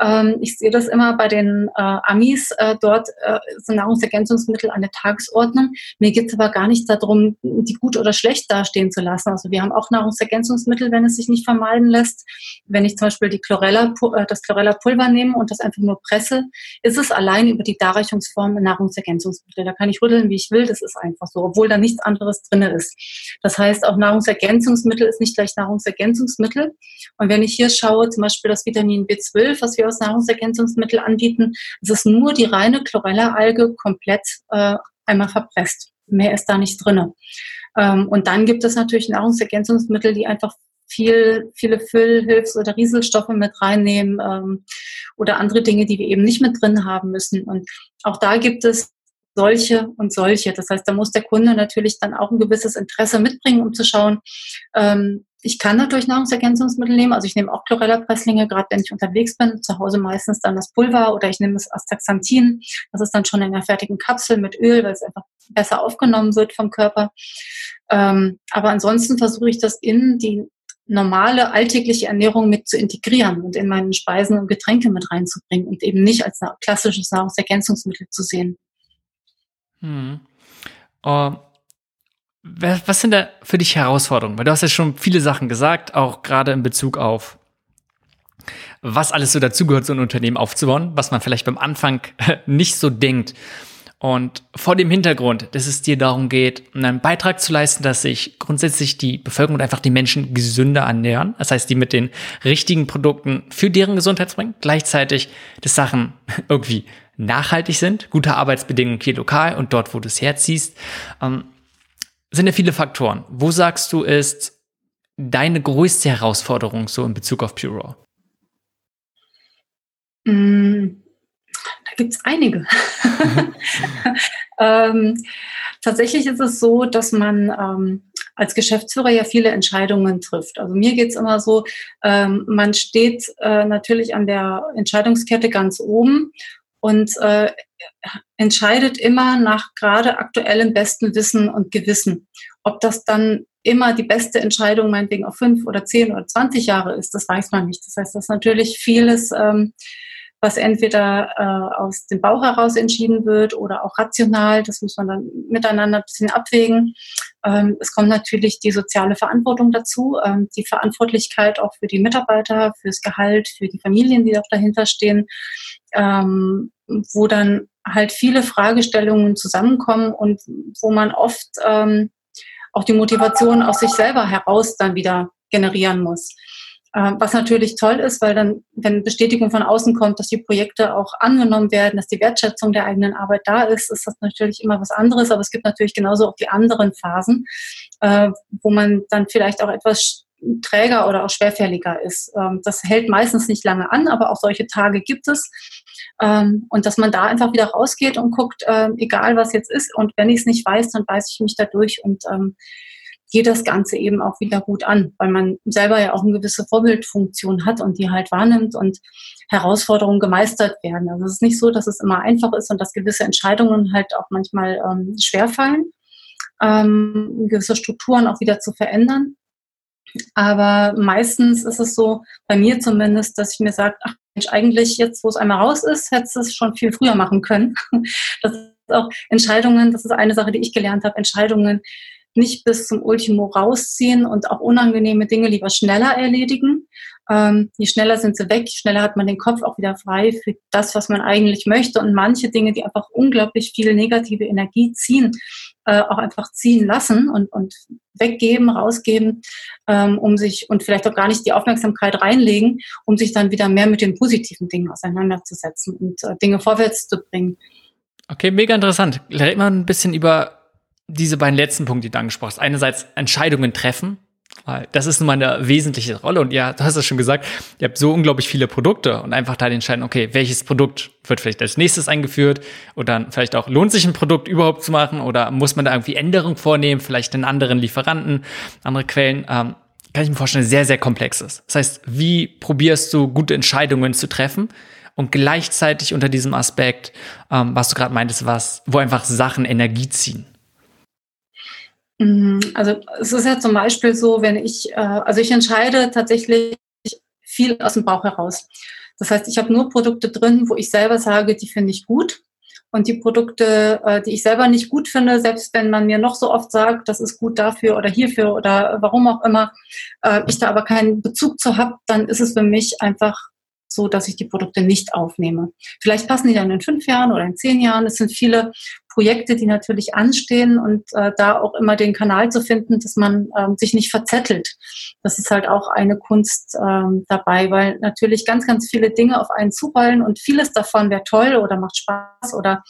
Ähm, ich sehe das immer bei den äh, Amis. Äh, dort äh, sind Nahrungsergänzungsmittel an der Tagesordnung. Mir geht es aber gar nicht darum, die gut oder schlecht dastehen zu lassen. Also wir haben auch Nahrungsergänzungsmittel, wenn es sich nicht vermeiden lässt. Wenn ich zum Beispiel die Chlorella, äh, das Chlorella-Pulver nehme und das einfach nur presse, ist es allein über die Darreichungsform Nahrungsergänzungsmittel. Da kann ich rütteln, wie ich will. Das ist einfach so, obwohl da nichts anderes drin ist. Das heißt, auch Nahrungsergänzungsmittel ist nicht gleich Nahrungsergänzungsmittel. Und wenn ich hier schaue, zum Beispiel das Vitamin B12, was wir aus Nahrungsergänzungsmittel anbieten, es ist nur die reine Chlorella-Alge komplett äh, einmal verpresst. Mehr ist da nicht drin. Ähm, und dann gibt es natürlich Nahrungsergänzungsmittel, die einfach viel, viele Füll-, Hilfs- oder Rieselstoffe mit reinnehmen ähm, oder andere Dinge, die wir eben nicht mit drin haben müssen. Und auch da gibt es solche und solche. Das heißt, da muss der Kunde natürlich dann auch ein gewisses Interesse mitbringen, um zu schauen, ähm, ich kann natürlich Nahrungsergänzungsmittel nehmen. Also ich nehme auch Chlorella-Presslinge, gerade wenn ich unterwegs bin. Zu Hause meistens dann das Pulver oder ich nehme das Astaxanthin. Das ist dann schon in einer fertigen Kapsel mit Öl, weil es einfach besser aufgenommen wird vom Körper. Ähm, aber ansonsten versuche ich das in die normale alltägliche Ernährung mit zu integrieren und in meinen Speisen und Getränke mit reinzubringen und eben nicht als klassisches Nahrungsergänzungsmittel zu sehen. Hm. Uh, was sind da für dich Herausforderungen? Weil du hast ja schon viele Sachen gesagt, auch gerade in Bezug auf was alles so dazugehört, so ein Unternehmen aufzubauen, was man vielleicht beim Anfang <laughs> nicht so denkt. Und vor dem Hintergrund, dass es dir darum geht, einen Beitrag zu leisten, dass sich grundsätzlich die Bevölkerung und einfach die Menschen gesünder ernähren. Das heißt, die mit den richtigen Produkten für deren Gesundheit bringen. Gleichzeitig, dass Sachen <laughs> irgendwie nachhaltig sind, gute Arbeitsbedingungen hier lokal und dort, wo du es herziehst. Ähm, sind ja viele Faktoren. Wo sagst du, ist deine größte Herausforderung so in Bezug auf Pure Raw? Mm, da gibt es einige. <laughs> ähm, tatsächlich ist es so, dass man ähm, als Geschäftsführer ja viele Entscheidungen trifft. Also mir geht es immer so, ähm, man steht äh, natürlich an der Entscheidungskette ganz oben und äh, entscheidet immer nach gerade aktuellem besten Wissen und Gewissen. Ob das dann immer die beste Entscheidung meinetwegen auf fünf oder zehn oder zwanzig Jahre ist, das weiß man nicht. Das heißt, das ist natürlich vieles, ähm, was entweder äh, aus dem Bauch heraus entschieden wird oder auch rational. Das muss man dann miteinander ein bisschen abwägen. Ähm, es kommt natürlich die soziale Verantwortung dazu, ähm, die Verantwortlichkeit auch für die Mitarbeiter, fürs Gehalt, für die Familien, die auch dahinter stehen. Ähm, wo dann halt viele Fragestellungen zusammenkommen und wo man oft ähm, auch die Motivation aus sich selber heraus dann wieder generieren muss. Ähm, was natürlich toll ist, weil dann, wenn Bestätigung von außen kommt, dass die Projekte auch angenommen werden, dass die Wertschätzung der eigenen Arbeit da ist, ist das natürlich immer was anderes. Aber es gibt natürlich genauso auch die anderen Phasen, äh, wo man dann vielleicht auch etwas träger oder auch schwerfälliger ist. Ähm, das hält meistens nicht lange an, aber auch solche Tage gibt es. Ähm, und dass man da einfach wieder rausgeht und guckt, egal was jetzt ist, und wenn ich es nicht weiß, dann weiß ich mich da durch und gehe das Ganze eben auch wieder gut an, weil man selber ja auch eine gewisse Vorbildfunktion hat und die halt wahrnimmt und Herausforderungen gemeistert werden. Also es ist nicht so, dass es immer einfach ist und dass gewisse Entscheidungen halt auch manchmal ähm, schwerfallen, ähm, gewisse Strukturen auch wieder zu verändern. Aber meistens ist es so, bei mir zumindest, dass ich mir sage, ach Mensch, eigentlich jetzt, wo es einmal raus ist, hättest du es schon viel früher machen können. <laughs> Das ist auch Entscheidungen, das ist eine Sache, die ich gelernt habe, Entscheidungen nicht bis zum Ultimo rausziehen und auch unangenehme Dinge lieber schneller erledigen. Ähm, je schneller sind sie weg, schneller hat man den Kopf auch wieder frei für das, was man eigentlich möchte. Und manche Dinge, die einfach unglaublich viel negative Energie ziehen, äh, auch einfach ziehen lassen und, und weggeben, rausgeben, ähm, um sich und vielleicht auch gar nicht die Aufmerksamkeit reinlegen, um sich dann wieder mehr mit den positiven Dingen auseinanderzusetzen und äh, Dinge vorwärts zu bringen. Okay, mega interessant. Red mal ein bisschen über diese beiden letzten Punkte, die du angesprochen hast. Einerseits Entscheidungen treffen, weil das ist nun mal eine wesentliche Rolle. Und ja, du hast es schon gesagt, ihr habt so unglaublich viele Produkte und einfach da entscheiden, okay, welches Produkt wird vielleicht als nächstes eingeführt oder dann vielleicht auch lohnt sich ein Produkt überhaupt zu machen oder muss man da irgendwie Änderungen vornehmen, vielleicht in anderen Lieferanten, andere Quellen. Ähm, kann ich mir vorstellen, sehr, sehr komplex ist. Das heißt, wie probierst du gute Entscheidungen zu treffen und gleichzeitig unter diesem Aspekt, ähm, was du gerade meintest, was, wo einfach Sachen Energie ziehen? Mhm. Also es ist ja zum Beispiel so, wenn ich, äh, also ich entscheide tatsächlich viel aus dem Bauch heraus. Das heißt, ich habe nur Produkte drin, wo ich selber sage, die finde ich gut. Und die Produkte, äh, die ich selber nicht gut finde, selbst wenn man mir noch so oft sagt, das ist gut dafür oder hierfür oder warum auch immer, äh, ich da aber keinen Bezug zu habe, dann ist es für mich einfach so, dass ich die Produkte nicht aufnehme. Vielleicht passen die dann in fünf Jahren oder in zehn Jahren. Es sind viele Projekte, die natürlich anstehen und äh, da auch immer den Kanal zu finden, dass man ähm, sich nicht verzettelt. Das ist halt auch eine Kunst ähm, dabei, weil natürlich ganz, ganz viele Dinge auf einen zurollen und vieles davon wäre toll oder macht Spaß oder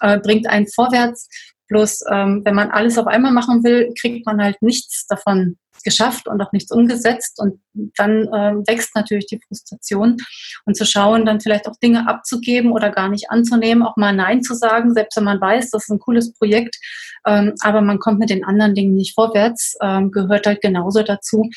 äh, bringt einen vorwärts. Bloß ähm, wenn man alles auf einmal machen will, kriegt man halt nichts davon geschafft und auch nichts umgesetzt. Und dann äh, wächst natürlich die Frustration. Und zu schauen, dann vielleicht auch Dinge abzugeben oder gar nicht anzunehmen, auch mal Nein zu sagen, selbst wenn man weiß, das ist ein cooles Projekt, ähm, aber man kommt mit den anderen Dingen nicht vorwärts, ähm, gehört halt genauso dazu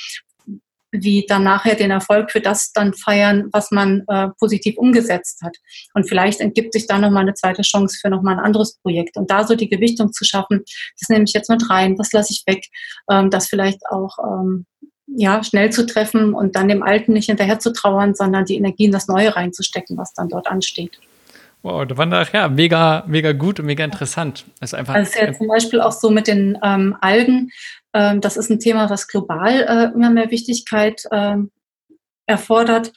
wie dann nachher den Erfolg für das dann feiern, was man äh, positiv umgesetzt hat. Und vielleicht entgibt sich da nochmal eine zweite Chance für nochmal ein anderes Projekt. Und da so die Gewichtung zu schaffen, das nehme ich jetzt mit rein, das lasse ich weg, ähm, das vielleicht auch ähm, ja, schnell zu treffen und dann dem Alten nicht hinterher zu trauern, sondern die Energie in das Neue reinzustecken, was dann dort ansteht. Wow, da waren da ja mega, mega gut und mega interessant. Also einfach. Also ist ja zum Beispiel auch so mit den ähm, Algen. Ähm, das ist ein Thema, was global äh, immer mehr Wichtigkeit ähm, erfordert.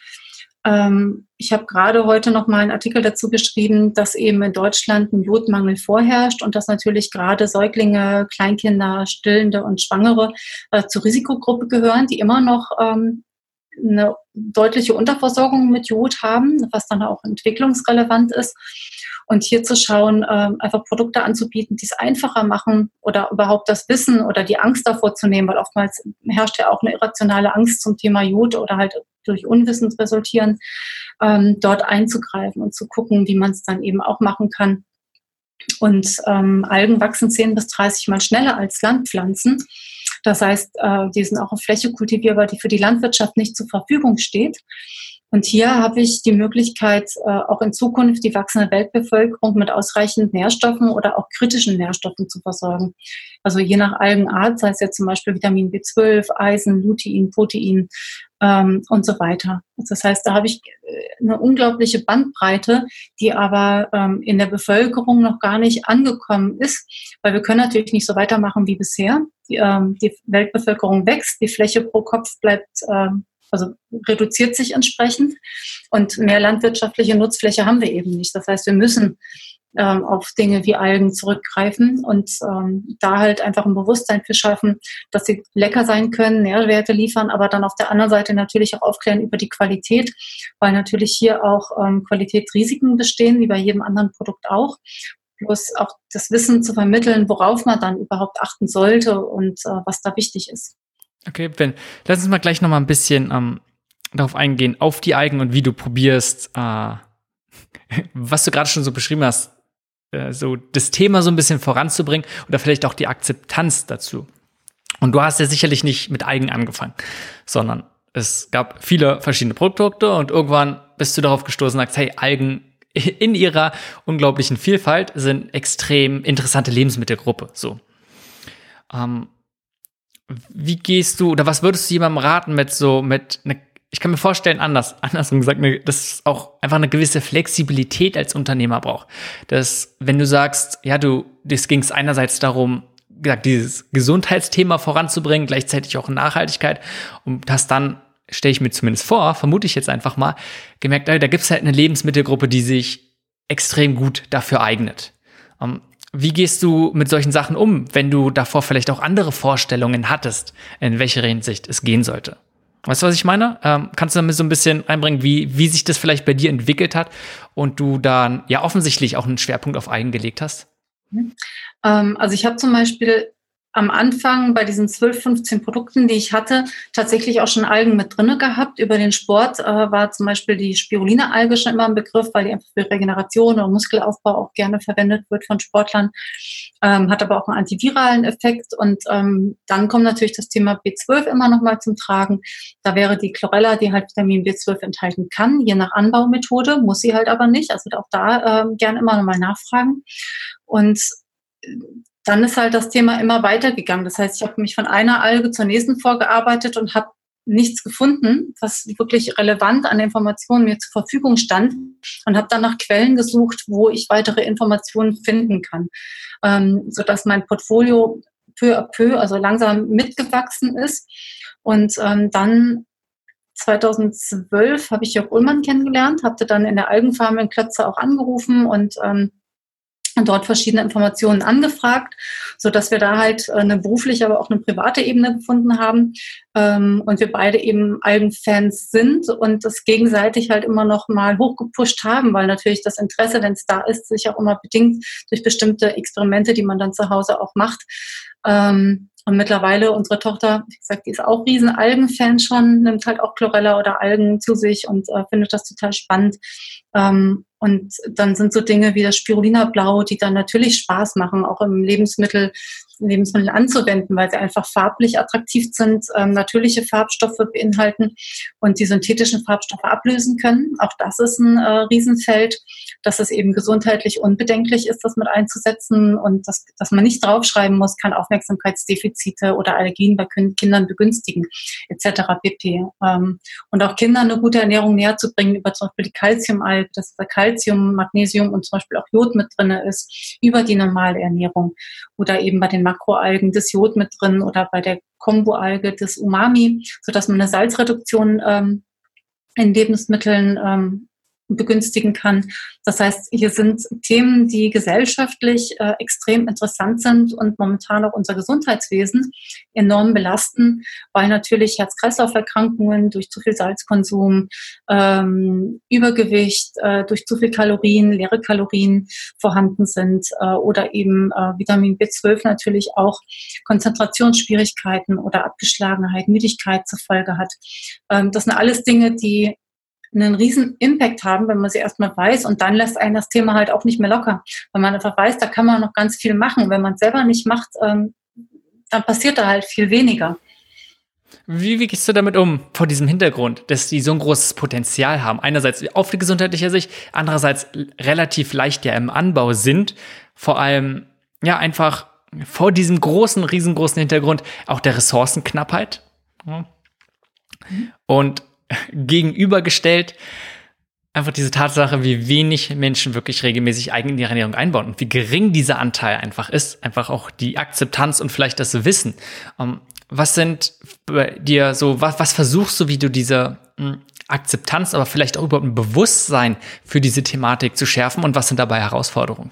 Ähm, ich habe gerade heute noch mal einen Artikel dazu geschrieben, dass eben in Deutschland ein Jodmangel vorherrscht und dass natürlich gerade Säuglinge, Kleinkinder, Stillende und Schwangere äh, zur Risikogruppe gehören, die immer noch ähm, eine deutliche Unterversorgung mit Jod haben, was dann auch entwicklungsrelevant ist. Und hier zu schauen, äh, einfach Produkte anzubieten, die es einfacher machen oder überhaupt das Wissen oder die Angst davor zu nehmen, weil oftmals herrscht ja auch eine irrationale Angst zum Thema Jod oder halt durch Unwissen resultieren, ähm, dort einzugreifen und zu gucken, wie man es dann eben auch machen kann. Und ähm, Algen wachsen 10 bis 30 Mal schneller als Landpflanzen. Das heißt, äh, die sind auch auf Fläche kultivierbar, die für die Landwirtschaft nicht zur Verfügung steht. Und hier habe ich die Möglichkeit, äh, auch in Zukunft die wachsende Weltbevölkerung mit ausreichend Nährstoffen oder auch kritischen Nährstoffen zu versorgen. Also je nach Algenart, sei es jetzt zum Beispiel Vitamin B12, Eisen, Lutein, Protein ähm, und so weiter. Das heißt, da habe ich äh, eine unglaubliche Bandbreite, die aber ähm, in der Bevölkerung noch gar nicht angekommen ist, weil wir können natürlich nicht so weitermachen wie bisher. Die, ähm, die Weltbevölkerung wächst, die Fläche pro Kopf bleibt ähm, also reduziert sich entsprechend und mehr landwirtschaftliche Nutzfläche haben wir eben nicht. Das heißt, wir müssen ähm, auf Dinge wie Algen zurückgreifen und ähm, da halt einfach ein Bewusstsein für schaffen, dass sie lecker sein können, Nährwerte liefern, aber dann auf der anderen Seite natürlich auch aufklären über die Qualität, weil natürlich hier auch ähm, Qualitätsrisiken bestehen, wie bei jedem anderen Produkt auch. Bloß auch das Wissen zu vermitteln, worauf man dann überhaupt achten sollte und äh, was da wichtig ist. Okay, Ben, lass uns mal gleich noch mal ein bisschen ähm, darauf eingehen, auf die Algen und wie du probierst, äh, <laughs> was du gerade schon so beschrieben hast, äh, so das Thema so ein bisschen voranzubringen oder vielleicht auch die Akzeptanz dazu. Und du hast ja sicherlich nicht mit Algen angefangen, sondern es gab viele verschiedene Produkte und irgendwann bist du darauf gestoßen und sagst, hey, Algen <laughs> in ihrer unglaublichen Vielfalt sind extrem interessante Lebensmittelgruppe. So. Ähm, wie gehst du oder was würdest du jemandem raten mit so, mit ne, ich kann mir vorstellen, anders, <laughs> andersrum gesagt, dass es auch einfach eine gewisse Flexibilität als Unternehmer braucht. Dass, wenn du sagst, ja, du, das ging es einerseits darum, gesagt, dieses Gesundheitsthema voranzubringen, gleichzeitig auch Nachhaltigkeit und hast dann, stelle ich mir zumindest vor, vermute ich jetzt einfach mal, gemerkt, da gibt es halt eine Lebensmittelgruppe, die sich extrem gut dafür eignet. Um, wie gehst du mit solchen Sachen um, wenn du davor vielleicht auch andere Vorstellungen hattest, in welche Hinsicht es gehen sollte? Weißt du, was ich meine? Ähm, kannst du damit so ein bisschen einbringen, wie, wie sich das vielleicht bei dir entwickelt hat und du dann ja offensichtlich auch einen Schwerpunkt auf Eigen gelegt hast? Mhm. Ähm, also ich habe zum Beispiel am Anfang bei diesen 12, 15 Produkten, die ich hatte, tatsächlich auch schon Algen mit drinne gehabt. Über den Sport äh, war zum Beispiel die Spirulina-Alge schon immer ein Begriff, weil die einfach für Regeneration oder Muskelaufbau auch gerne verwendet wird von Sportlern. Ähm, hat aber auch einen antiviralen Effekt. Und ähm, dann kommt natürlich das Thema B12 immer nochmal zum Tragen. Da wäre die Chlorella, die halt Vitamin B12 enthalten kann, je nach Anbaumethode, muss sie halt aber nicht. Also auch da äh, gerne immer nochmal nachfragen. Und dann ist halt das Thema immer weitergegangen. Das heißt, ich habe mich von einer Alge zur nächsten vorgearbeitet und habe nichts gefunden, was wirklich relevant an Informationen mir zur Verfügung stand und habe dann nach Quellen gesucht, wo ich weitere Informationen finden kann, ähm, sodass mein Portfolio peu à peu, also langsam mitgewachsen ist. Und ähm, dann 2012 habe ich Jörg Ullmann kennengelernt, hatte dann in der Algenfarm in Klötze auch angerufen und ähm, dort verschiedene Informationen angefragt, so dass wir da halt äh, eine berufliche, aber auch eine private Ebene gefunden haben ähm, und wir beide eben Algenfans sind und das gegenseitig halt immer noch mal hochgepusht haben, weil natürlich das Interesse, wenn es da ist, sich auch immer bedingt durch bestimmte Experimente, die man dann zu Hause auch macht. Ähm, und mittlerweile unsere Tochter, wie gesagt, die ist auch riesen Algenfan schon, nimmt halt auch Chlorella oder Algen zu sich und äh, findet das total spannend. Ähm, und dann sind so Dinge wie das Spirulina Blau, die dann natürlich Spaß machen, auch im Lebensmittel Lebensmittel anzuwenden, weil sie einfach farblich attraktiv sind, ähm, natürliche Farbstoffe beinhalten und die synthetischen Farbstoffe ablösen können. Auch das ist ein äh, Riesenfeld, dass es eben gesundheitlich unbedenklich ist, das mit einzusetzen und dass, dass man nicht draufschreiben muss, kann Aufmerksamkeitsdefizite oder Allergien bei Kindern begünstigen, etc. pp. Ähm, und auch Kindern eine gute Ernährung näher zu bringen über zum Beispiel die Calciumalge, dass da Calcium, Magnesium und zum Beispiel auch Jod mit drin ist, über die normale Ernährung oder eben bei den Makroalgen das Jod mit drin oder bei der Komboalge das Umami, sodass man eine Salzreduktion ähm, in Lebensmitteln ähm, begünstigen kann. Das heißt, hier sind Themen, die gesellschaftlich äh, extrem interessant sind und momentan auch unser Gesundheitswesen enorm belasten, weil natürlich Herz-Kreislauf-Erkrankungen durch zu viel Salzkonsum, ähm, Übergewicht, äh, durch zu viel Kalorien, leere Kalorien vorhanden sind äh, oder eben äh, Vitamin B12 natürlich auch Konzentrationsschwierigkeiten oder Abgeschlagenheit, Müdigkeit zur Folge hat. Ähm, das sind alles Dinge, die einen riesen Impact haben, wenn man sie erstmal weiß und dann lässt einen das Thema halt auch nicht mehr locker, weil man einfach weiß, da kann man noch ganz viel machen. Wenn man es selber nicht macht, ähm, dann passiert da halt viel weniger. Wie, wie gehst du damit um, vor diesem Hintergrund, dass die so ein großes Potenzial haben? Einerseits auf die gesundheitliche Sicht, andererseits relativ leicht ja im Anbau sind, vor allem ja einfach vor diesem großen, riesengroßen Hintergrund auch der Ressourcenknappheit. Mhm. Und gegenübergestellt einfach diese Tatsache, wie wenig Menschen wirklich regelmäßig eigen in ihre Ernährung einbauen und wie gering dieser Anteil einfach ist, einfach auch die Akzeptanz und vielleicht das Wissen. Ähm, was sind bei dir so, was, was versuchst du, wie du diese hm, Akzeptanz, aber vielleicht auch überhaupt ein Bewusstsein für diese Thematik zu schärfen und was sind dabei Herausforderungen?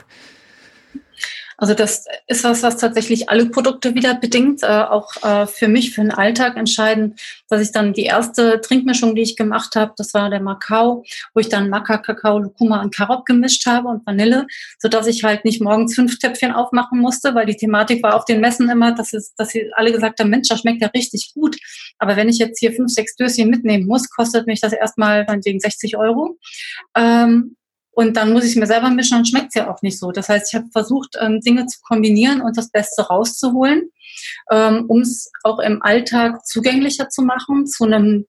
Also das ist was, was tatsächlich alle Produkte wieder bedingt. Äh, auch äh, für mich, für den Alltag entscheidend, dass ich dann die erste Trinkmischung, die ich gemacht habe, das war der Macau, wo ich dann Maca, Kakao, Lucuma und Karot gemischt habe und Vanille, so dass ich halt nicht morgens fünf Töpfchen aufmachen musste, weil die Thematik war auf den Messen immer, dass, es, dass sie alle gesagt haben, Mensch, das schmeckt ja richtig gut. Aber wenn ich jetzt hier fünf, sechs Döschen mitnehmen muss, kostet mich das erstmal wegen 60 Euro. Ähm, und dann muss ich mir selber mischen und schmeckt es ja auch nicht so. Das heißt, ich habe versucht, ähm, Dinge zu kombinieren und das Beste rauszuholen, ähm, um es auch im Alltag zugänglicher zu machen, zu einem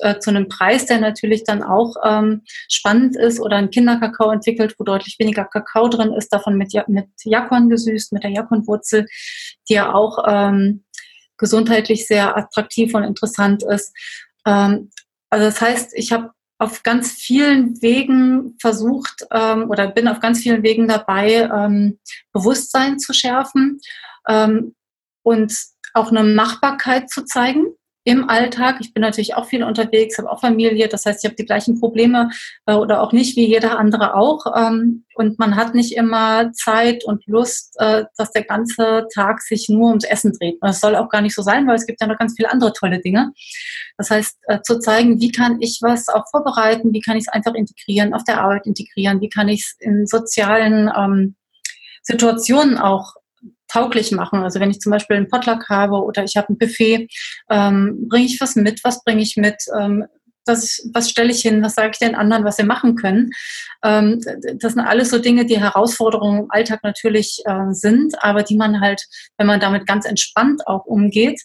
äh, zu einem Preis, der natürlich dann auch ähm, spannend ist oder ein Kinderkakao entwickelt, wo deutlich weniger Kakao drin ist, davon mit, mit Jakon gesüßt, mit der Jakonwurzel, die ja auch ähm, gesundheitlich sehr attraktiv und interessant ist. Ähm, also das heißt, ich habe auf ganz vielen Wegen versucht ähm, oder bin auf ganz vielen Wegen dabei, ähm, Bewusstsein zu schärfen ähm, und auch eine Machbarkeit zu zeigen im Alltag. Ich bin natürlich auch viel unterwegs, habe auch Familie, das heißt, ich habe die gleichen Probleme äh, oder auch nicht wie jeder andere auch. Ähm, und man hat nicht immer Zeit und Lust, äh, dass der ganze Tag sich nur ums Essen dreht. Und das soll auch gar nicht so sein, weil es gibt ja noch ganz viele andere tolle Dinge. Das heißt, äh, zu zeigen, wie kann ich was auch vorbereiten, wie kann ich es einfach integrieren, auf der Arbeit integrieren, wie kann ich es in sozialen ähm, Situationen auch tauglich machen. Also wenn ich zum Beispiel einen Potluck habe oder ich habe ein Buffet, ähm, bringe ich was mit, was bringe ich mit, ähm, was, was stelle ich hin, was sage ich den anderen, was sie machen können. Ähm, das sind alles so Dinge, die Herausforderungen im Alltag natürlich äh, sind, aber die man halt, wenn man damit ganz entspannt auch umgeht,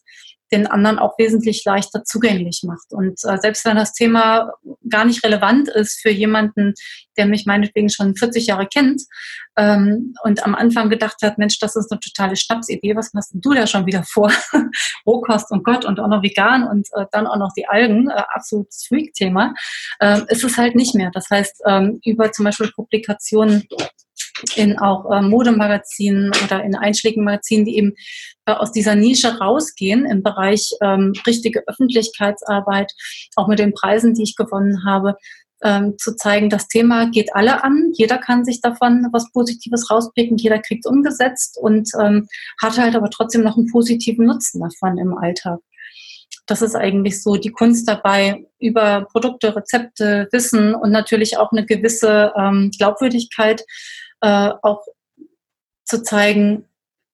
den anderen auch wesentlich leichter zugänglich macht. Und äh, selbst wenn das Thema gar nicht relevant ist für jemanden, der mich meinetwegen schon 40 Jahre kennt ähm, und am Anfang gedacht hat, Mensch, das ist eine totale Schnapsidee, was denn du da schon wieder vor? <laughs> Rohkost und Gott und auch noch vegan und äh, dann auch noch die Algen, äh, absolutes Freak-Thema, äh, ist es halt nicht mehr. Das heißt, ähm, über zum Beispiel Publikationen in auch äh, Modemagazinen oder in einschlägigen Magazinen, die eben äh, aus dieser Nische rausgehen im Bereich ähm, richtige Öffentlichkeitsarbeit, auch mit den Preisen, die ich gewonnen habe, ähm, zu zeigen, das Thema geht alle an, jeder kann sich davon was Positives rauspicken, jeder kriegt umgesetzt und ähm, hat halt aber trotzdem noch einen positiven Nutzen davon im Alltag. Das ist eigentlich so die Kunst dabei, über Produkte, Rezepte, Wissen und natürlich auch eine gewisse ähm, Glaubwürdigkeit äh, auch zu zeigen,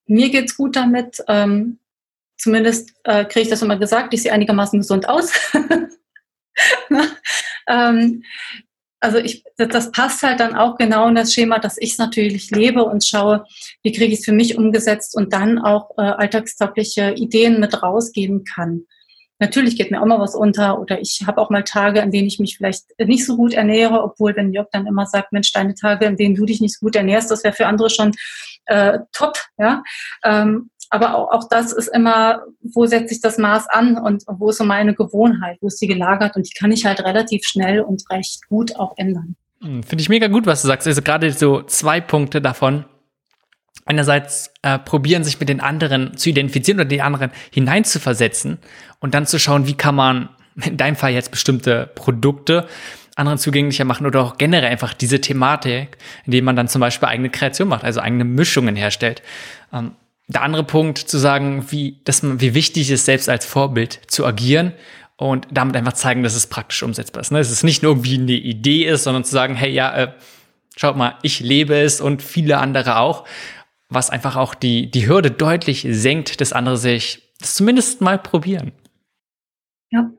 mir geht's gut damit. Ähm, zumindest äh, kriege ich das immer gesagt, ich sehe einigermaßen gesund aus. <laughs> ähm, also ich, das passt halt dann auch genau in das Schema, dass ich es natürlich lebe und schaue, wie kriege ich es für mich umgesetzt und dann auch äh, alltagstaugliche Ideen mit rausgeben kann. Natürlich geht mir auch mal was unter oder ich habe auch mal Tage, an denen ich mich vielleicht nicht so gut ernähre, obwohl wenn Jörg dann immer sagt, Mensch, deine Tage, an denen du dich nicht so gut ernährst, das wäre für andere schon äh, top, ja. Ähm, aber auch, auch das ist immer, wo setze ich das Maß an und wo ist so meine Gewohnheit, wo ist die gelagert und die kann ich halt relativ schnell und recht gut auch ändern. Hm, finde ich mega gut, was du sagst. Also gerade so zwei Punkte davon einerseits äh, probieren, sich mit den anderen zu identifizieren oder die anderen hineinzuversetzen und dann zu schauen, wie kann man in deinem Fall jetzt bestimmte Produkte anderen zugänglicher machen oder auch generell einfach diese Thematik, indem man dann zum Beispiel eigene Kreation macht, also eigene Mischungen herstellt. Ähm, der andere Punkt zu sagen, wie, dass man, wie wichtig es ist, selbst als Vorbild zu agieren und damit einfach zeigen, dass es praktisch umsetzbar ist. Ne? Dass es nicht nur irgendwie eine Idee ist, sondern zu sagen, hey, ja, äh, schaut mal, ich lebe es und viele andere auch was einfach auch die, die Hürde deutlich senkt, dass andere sich das zumindest mal probieren. Ja,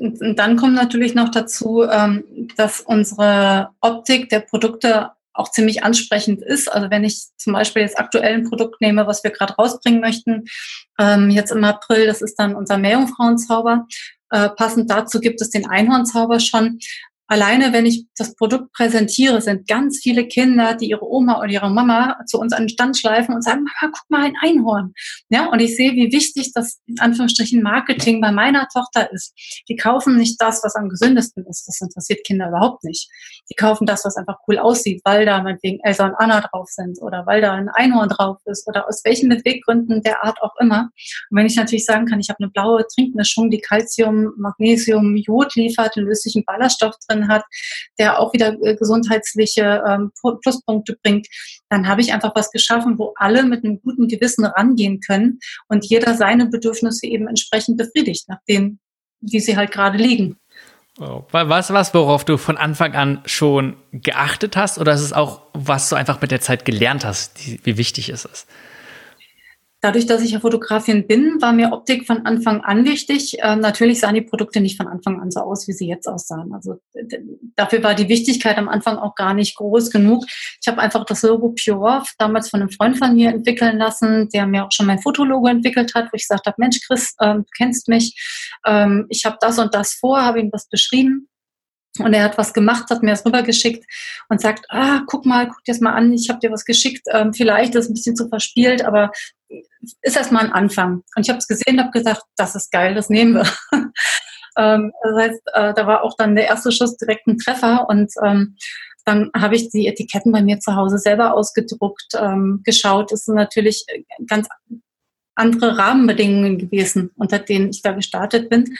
und dann kommt natürlich noch dazu, ähm, dass unsere Optik der Produkte auch ziemlich ansprechend ist. Also wenn ich zum Beispiel jetzt aktuell ein Produkt nehme, was wir gerade rausbringen möchten, ähm, jetzt im April, das ist dann unser Meerjungfrauenzauber. Äh, passend dazu gibt es den Einhornzauber schon alleine wenn ich das Produkt präsentiere, sind ganz viele Kinder, die ihre Oma oder ihre Mama zu uns an den Stand schleifen und sagen, Mama, guck mal, ein Einhorn. Ja, und ich sehe, wie wichtig das in Anführungsstrichen Marketing bei meiner Tochter ist. Die kaufen nicht das, was am gesündesten ist. Das interessiert Kinder überhaupt nicht. Die kaufen das, was einfach cool aussieht, weil da meinetwegen Elsa und Anna drauf sind oder weil da ein Einhorn drauf ist oder aus welchen Beweggründen der Art auch immer. Und wenn ich natürlich sagen kann, ich habe eine blaue Trinkmischung, die Calcium, Magnesium, Jod liefert, einen löslichen Ballaststoff drin hat, der auch wieder äh, gesundheitliche ähm, Pluspunkte bringt, dann habe ich einfach was geschaffen, wo alle mit einem guten Gewissen rangehen können und jeder seine Bedürfnisse eben entsprechend befriedigt, nachdem, wie sie halt gerade liegen. Oh, was was, worauf du von Anfang an schon geachtet hast, oder ist es auch, was du einfach mit der Zeit gelernt hast, die, wie wichtig es ist? Dadurch, dass ich ja Fotografin bin, war mir Optik von Anfang an wichtig. Ähm, natürlich sahen die Produkte nicht von Anfang an so aus, wie sie jetzt aussahen. Also dafür war die Wichtigkeit am Anfang auch gar nicht groß genug. Ich habe einfach das Logo Pure damals von einem Freund von mir entwickeln lassen, der mir auch schon mein Fotologo entwickelt hat, wo ich gesagt habe, Mensch, Chris, ähm, du kennst mich, ähm, ich habe das und das vor, habe ihm das beschrieben und er hat was gemacht, hat mir das rübergeschickt und sagt, ah, guck mal, guck dir das mal an, ich habe dir was geschickt, ähm, vielleicht ist es ein bisschen zu verspielt, aber ist erstmal ein Anfang. Und ich habe es gesehen und habe gesagt, das ist geil, das nehmen wir. <laughs> ähm, das heißt, äh, da war auch dann der erste Schuss direkt ein Treffer und ähm, dann habe ich die Etiketten bei mir zu Hause selber ausgedruckt, ähm, geschaut. Das sind natürlich ganz andere Rahmenbedingungen gewesen, unter denen ich da gestartet bin,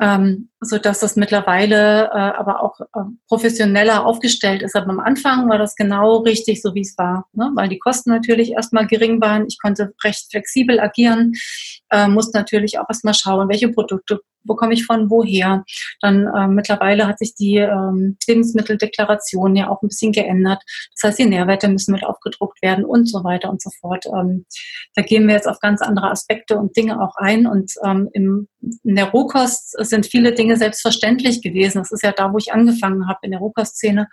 ähm, so dass das mittlerweile äh, aber auch äh, professioneller aufgestellt ist. Aber am Anfang war das genau richtig, so wie es war, ne? weil die Kosten natürlich erstmal gering waren. Ich konnte recht flexibel agieren, äh, musste natürlich auch erstmal schauen, welche Produkte bekomme ich von woher. Dann äh, mittlerweile hat sich die ähm, Lebensmitteldeklaration ja auch ein bisschen geändert. Das heißt, die Nährwerte müssen mit aufgedruckt werden und so weiter und so fort. Ähm, da gehen wir jetzt auf ganz andere Aspekte und Dinge auch ein. Und ähm, im, in der Rohkost sind viele Dinge selbstverständlich gewesen. Das ist ja da, wo ich angefangen habe, in der Rohkostszene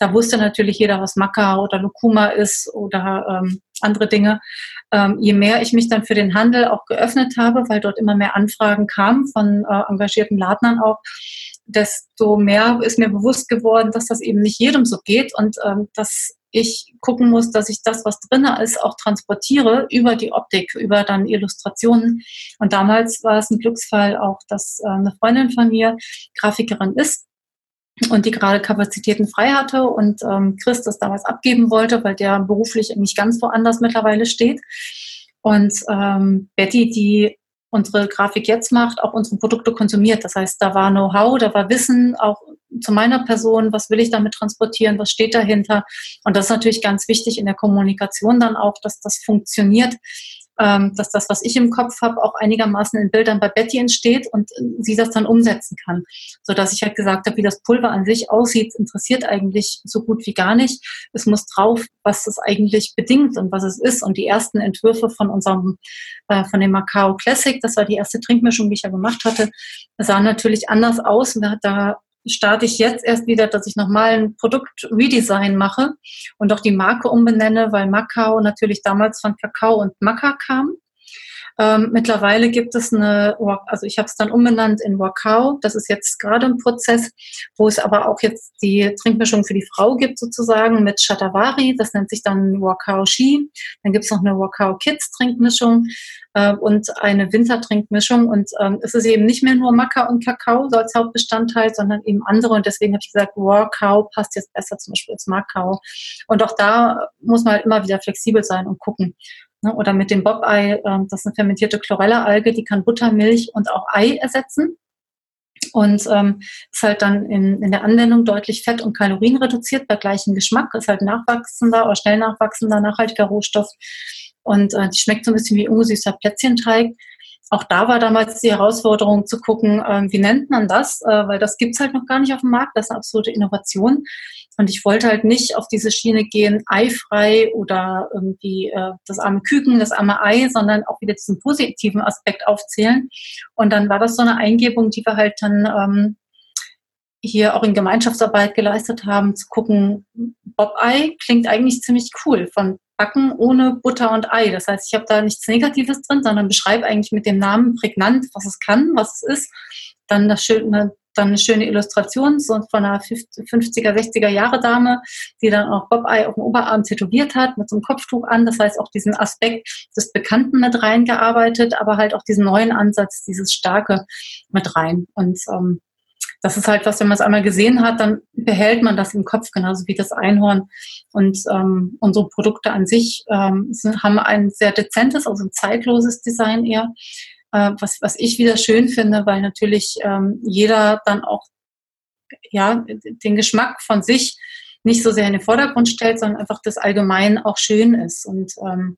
Da wusste natürlich jeder, was Maca oder Lucuma ist oder ähm, andere Dinge. Ähm, je mehr ich mich dann für den Handel auch geöffnet habe, weil dort immer mehr Anfragen kamen von äh, engagierten Ladnern auch, desto mehr ist mir bewusst geworden, dass das eben nicht jedem so geht und ähm, dass ich gucken muss, dass ich das, was drin ist, auch transportiere über die Optik, über dann Illustrationen. Und damals war es ein Glücksfall auch, dass äh, eine Freundin von mir Grafikerin ist und die gerade Kapazitäten frei hatte und ähm, Chris das damals abgeben wollte, weil der beruflich nicht ganz woanders mittlerweile steht. Und ähm, Betty, die unsere Grafik jetzt macht, auch unsere Produkte konsumiert. Das heißt, da war Know-how, da war Wissen auch zu meiner Person, was will ich damit transportieren, was steht dahinter. Und das ist natürlich ganz wichtig in der Kommunikation dann auch, dass das funktioniert, dass das, was ich im Kopf habe, auch einigermaßen in Bildern bei Betty entsteht und sie das dann umsetzen kann. So dass ich halt gesagt habe, wie das Pulver an sich aussieht, interessiert eigentlich so gut wie gar nicht. Es muss drauf, was es eigentlich bedingt und was es ist. Und die ersten Entwürfe von unserem, äh, von dem Macao Classic, das war die erste Trinkmischung, die ich ja gemacht hatte, sahen natürlich anders aus. Da starte ich jetzt erst wieder, dass ich nochmal ein Produkt-Redesign mache und auch die Marke umbenenne, weil Macau natürlich damals von Kakao und Maca kam. Ähm, mittlerweile gibt es eine, also ich habe es dann umbenannt in Wakao. Das ist jetzt gerade ein Prozess, wo es aber auch jetzt die Trinkmischung für die Frau gibt sozusagen mit Shatavari. Das nennt sich dann Wakao Shi. Dann gibt es noch eine Wakao Kids Trinkmischung äh, und eine Wintertrinkmischung. Und ähm, es ist eben nicht mehr nur Maca und Kakao so als Hauptbestandteil, sondern eben andere. Und deswegen habe ich gesagt, Wakao passt jetzt besser zum Beispiel als Macau. Und auch da muss man halt immer wieder flexibel sein und gucken. Ne? Oder mit dem Bob-Ei, ähm, das ist eine fermentierte Chlorella-Alge, die kann Butter, Milch und auch Ei ersetzen. Und ähm, ist halt dann in, in der Anwendung deutlich fett- und Kalorien reduziert bei gleichem Geschmack. Ist halt nachwachsender oder schnell nachwachsender, nachhaltiger Rohstoff. Und äh, die schmeckt so ein bisschen wie ungesüßter Plätzchenteig. Auch da war damals die Herausforderung zu gucken, äh, wie nennt man das, äh, weil das gibt's halt noch gar nicht auf dem Markt. Das ist eine absolute Innovation. Und ich wollte halt nicht auf diese Schiene gehen, eifrei oder irgendwie äh, das arme Küken, das arme Ei, sondern auch wieder diesen positiven Aspekt aufzählen. Und dann war das so eine Eingebung, die wir halt dann ähm, hier auch in Gemeinschaftsarbeit geleistet haben, zu gucken, Bob-Ei klingt eigentlich ziemlich cool. Von Backen ohne Butter und Ei. Das heißt, ich habe da nichts Negatives drin, sondern beschreibe eigentlich mit dem Namen prägnant, was es kann, was es ist. Dann das schöne, dann eine schöne Illustration von einer 50er, 60er Jahre Dame, die dann auch Bob-Eye auf dem Oberarm tätowiert hat, mit so einem Kopftuch an. Das heißt, auch diesen Aspekt des Bekannten mit reingearbeitet, aber halt auch diesen neuen Ansatz, dieses Starke mit rein. Und ähm, das ist halt was, wenn man es einmal gesehen hat, dann behält man das im Kopf, genauso wie das Einhorn. Und ähm, unsere Produkte an sich ähm, sind, haben ein sehr dezentes, also ein zeitloses Design eher äh, was, was ich wieder schön finde, weil natürlich ähm, jeder dann auch ja, den Geschmack von sich nicht so sehr in den Vordergrund stellt, sondern einfach das Allgemein auch schön ist. Und ähm,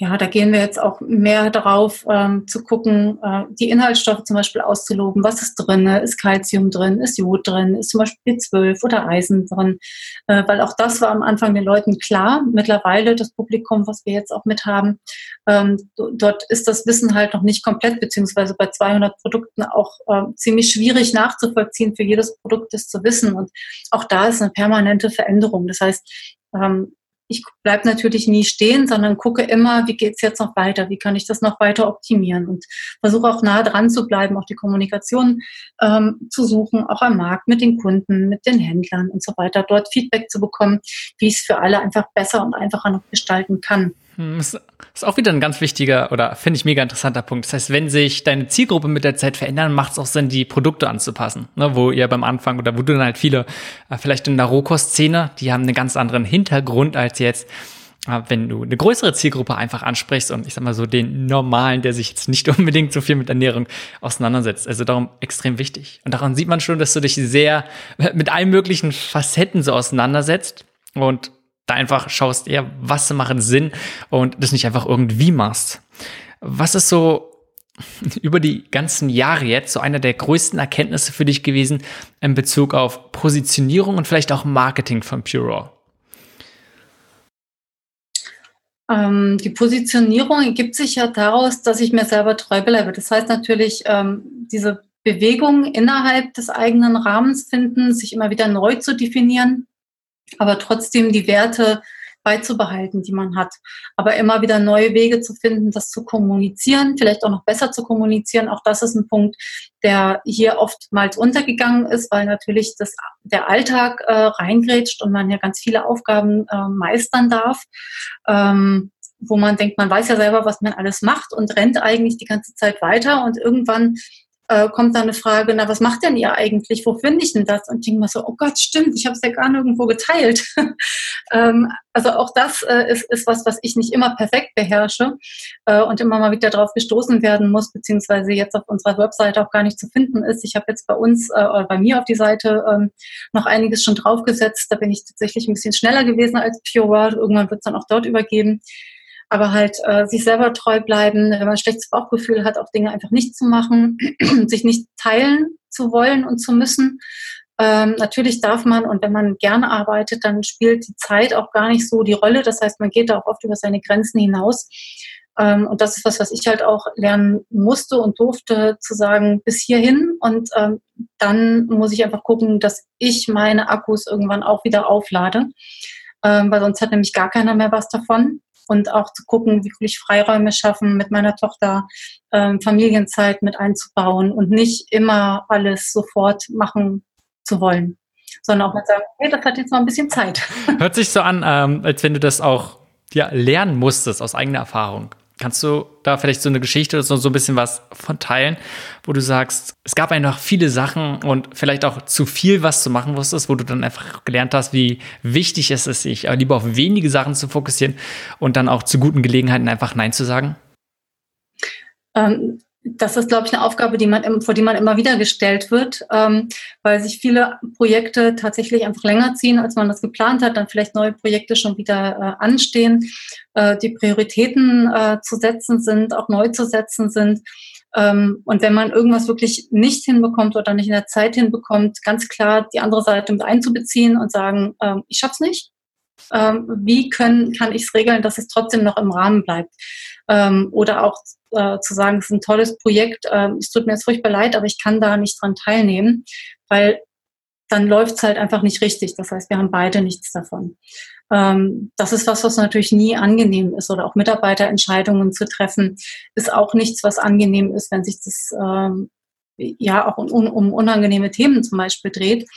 ja, da gehen wir jetzt auch mehr darauf, ähm, zu gucken, äh, die Inhaltsstoffe zum Beispiel auszuloben. Was ist drin? Ist Calcium drin? Ist Jod drin? Ist zum Beispiel B12 oder Eisen drin? Äh, weil auch das war am Anfang den Leuten klar. Mittlerweile das Publikum, was wir jetzt auch mit haben, ähm, dort ist das Wissen halt noch nicht komplett, beziehungsweise bei 200 Produkten auch äh, ziemlich schwierig nachzuvollziehen, für jedes Produkt das zu wissen. Und auch da ist eine permanente Veränderung. Das heißt, ähm, ich bleibe natürlich nie stehen, sondern gucke immer, wie geht's jetzt noch weiter, wie kann ich das noch weiter optimieren und versuche auch nah dran zu bleiben, auch die Kommunikation ähm, zu suchen, auch am Markt mit den Kunden, mit den Händlern und so weiter, dort Feedback zu bekommen, wie ich es für alle einfach besser und einfacher noch gestalten kann. Hm, das ist auch wieder ein ganz wichtiger oder finde ich mega interessanter Punkt. Das heißt, wenn sich deine Zielgruppe mit der Zeit verändert, macht es auch Sinn, die Produkte anzupassen. Ne, wo ihr beim Anfang oder wo du dann halt viele, äh, vielleicht in der Rohkost-Szene, die haben einen ganz anderen Hintergrund als jetzt, äh, wenn du eine größere Zielgruppe einfach ansprichst und ich sag mal so den normalen, der sich jetzt nicht <laughs> unbedingt so viel mit Ernährung auseinandersetzt. Also darum extrem wichtig. Und daran sieht man schon, dass du dich sehr mit allen möglichen Facetten so auseinandersetzt und da einfach schaust eher, was machen Sinn und das nicht einfach irgendwie machst. Was ist so <laughs> über die ganzen Jahre jetzt so einer der größten Erkenntnisse für dich gewesen in Bezug auf Positionierung und vielleicht auch Marketing von Pure ähm, die Positionierung ergibt sich ja daraus, dass ich mir selber treu bleibe. Das heißt natürlich, ähm, diese Bewegung innerhalb des eigenen Rahmens finden, sich immer wieder neu zu definieren, aber trotzdem die Werte beizubehalten, die man hat. Aber immer wieder neue Wege zu finden, das zu kommunizieren, vielleicht auch noch besser zu kommunizieren. Auch das ist ein Punkt, der hier oftmals untergegangen ist, weil natürlich das, der Alltag äh, reingrätscht und man ja ganz viele Aufgaben äh, meistern darf. Ähm, wo man denkt, man weiß ja selber, was man alles macht und rennt eigentlich die ganze Zeit weiter und irgendwann äh, kommt dann eine Frage, na, was macht denn ihr eigentlich? Wo finde ich denn das? Und ich denke mal so, oh Gott, stimmt, ich habe es ja gar nirgendwo geteilt. <laughs> ähm, also auch das äh, ist, ist was, was ich nicht immer perfekt beherrsche äh, und immer mal wieder darauf gestoßen werden muss, beziehungsweise jetzt auf unserer Webseite auch gar nicht zu finden ist. Ich habe jetzt bei uns äh, oder bei mir auf die Seite ähm, noch einiges schon draufgesetzt. Da bin ich tatsächlich ein bisschen schneller gewesen als Pure World. Irgendwann wird es dann auch dort übergeben aber halt äh, sich selber treu bleiben, wenn man ein schlechtes Bauchgefühl hat, auch Dinge einfach nicht zu machen, <clears throat> sich nicht teilen zu wollen und zu müssen. Ähm, natürlich darf man und wenn man gerne arbeitet, dann spielt die Zeit auch gar nicht so die Rolle. Das heißt, man geht da auch oft über seine Grenzen hinaus. Ähm, und das ist was, was ich halt auch lernen musste und durfte, zu sagen, bis hierhin. Und ähm, dann muss ich einfach gucken, dass ich meine Akkus irgendwann auch wieder auflade. Ähm, weil sonst hat nämlich gar keiner mehr was davon und auch zu gucken, wie ich Freiräume schaffen, mit meiner Tochter ähm, Familienzeit mit einzubauen und nicht immer alles sofort machen zu wollen, sondern auch mal sagen, hey, das hat jetzt noch ein bisschen Zeit. Hört sich so an, ähm, als wenn du das auch ja, lernen musstest aus eigener Erfahrung. Kannst du da vielleicht so eine Geschichte oder so, so ein bisschen was von teilen, wo du sagst, es gab einfach viele Sachen und vielleicht auch zu viel, was du machen musstest, wo du dann einfach gelernt hast, wie wichtig es ist, sich lieber auf wenige Sachen zu fokussieren und dann auch zu guten Gelegenheiten einfach Nein zu sagen? Ähm, das ist, glaube ich, eine Aufgabe, die man, vor die man immer wieder gestellt wird, ähm, weil sich viele Projekte tatsächlich einfach länger ziehen, als man das geplant hat, dann vielleicht neue Projekte schon wieder äh, anstehen, äh, die Prioritäten äh, zu setzen sind, auch neu zu setzen sind. Ähm, und wenn man irgendwas wirklich nicht hinbekommt oder nicht in der Zeit hinbekommt, ganz klar die andere Seite mit einzubeziehen und sagen, ähm, ich schaff's nicht. Ähm, wie können, kann ich es regeln, dass es trotzdem noch im Rahmen bleibt? Ähm, oder auch äh, zu sagen, es ist ein tolles Projekt, äh, es tut mir jetzt furchtbar leid, aber ich kann da nicht dran teilnehmen, weil dann läuft es halt einfach nicht richtig. Das heißt, wir haben beide nichts davon. Ähm, das ist was, was natürlich nie angenehm ist. Oder auch Mitarbeiterentscheidungen zu treffen, ist auch nichts, was angenehm ist, wenn sich das ähm, ja auch um, um unangenehme Themen zum Beispiel dreht.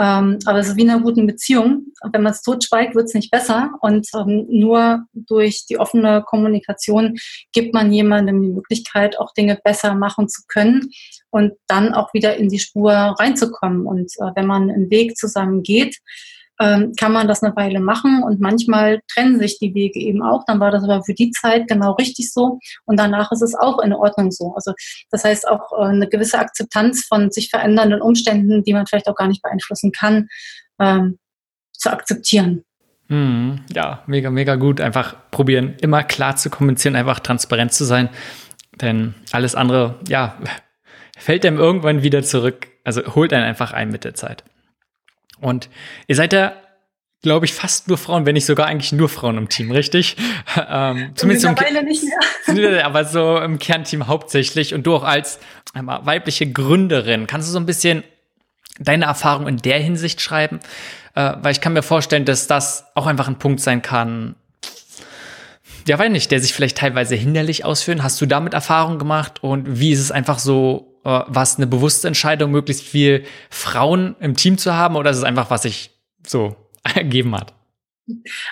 Ähm, aber es ist wie in einer guten Beziehung. Wenn man es totschweigt, wird es nicht besser. Und ähm, nur durch die offene Kommunikation gibt man jemandem die Möglichkeit, auch Dinge besser machen zu können und dann auch wieder in die Spur reinzukommen. Und äh, wenn man einen Weg zusammen geht, kann man das eine Weile machen und manchmal trennen sich die Wege eben auch. Dann war das aber für die Zeit genau richtig so und danach ist es auch in Ordnung so. Also das heißt auch äh, eine gewisse Akzeptanz von sich verändernden Umständen, die man vielleicht auch gar nicht beeinflussen kann, ähm, zu akzeptieren. Mhm. Ja, mega, mega gut. Einfach probieren, immer klar zu kommunizieren, einfach transparent zu sein. Denn alles andere, ja, <laughs> fällt einem irgendwann wieder zurück. Also holt einen einfach ein mit der Zeit. Und ihr seid ja, glaube ich, fast nur Frauen, wenn nicht sogar eigentlich nur Frauen im Team, richtig? <laughs> ähm, zumindest Mittlerweile im, nicht mehr. <laughs> aber so im Kernteam hauptsächlich. Und du auch als weibliche Gründerin, kannst du so ein bisschen deine Erfahrung in der Hinsicht schreiben? Äh, weil ich kann mir vorstellen, dass das auch einfach ein Punkt sein kann, ja, weiß nicht, der sich vielleicht teilweise hinderlich ausführen. Hast du damit Erfahrung gemacht und wie ist es einfach so äh, war es eine bewusste Entscheidung, möglichst viel Frauen im Team zu haben oder ist es einfach, was sich so <laughs> ergeben hat?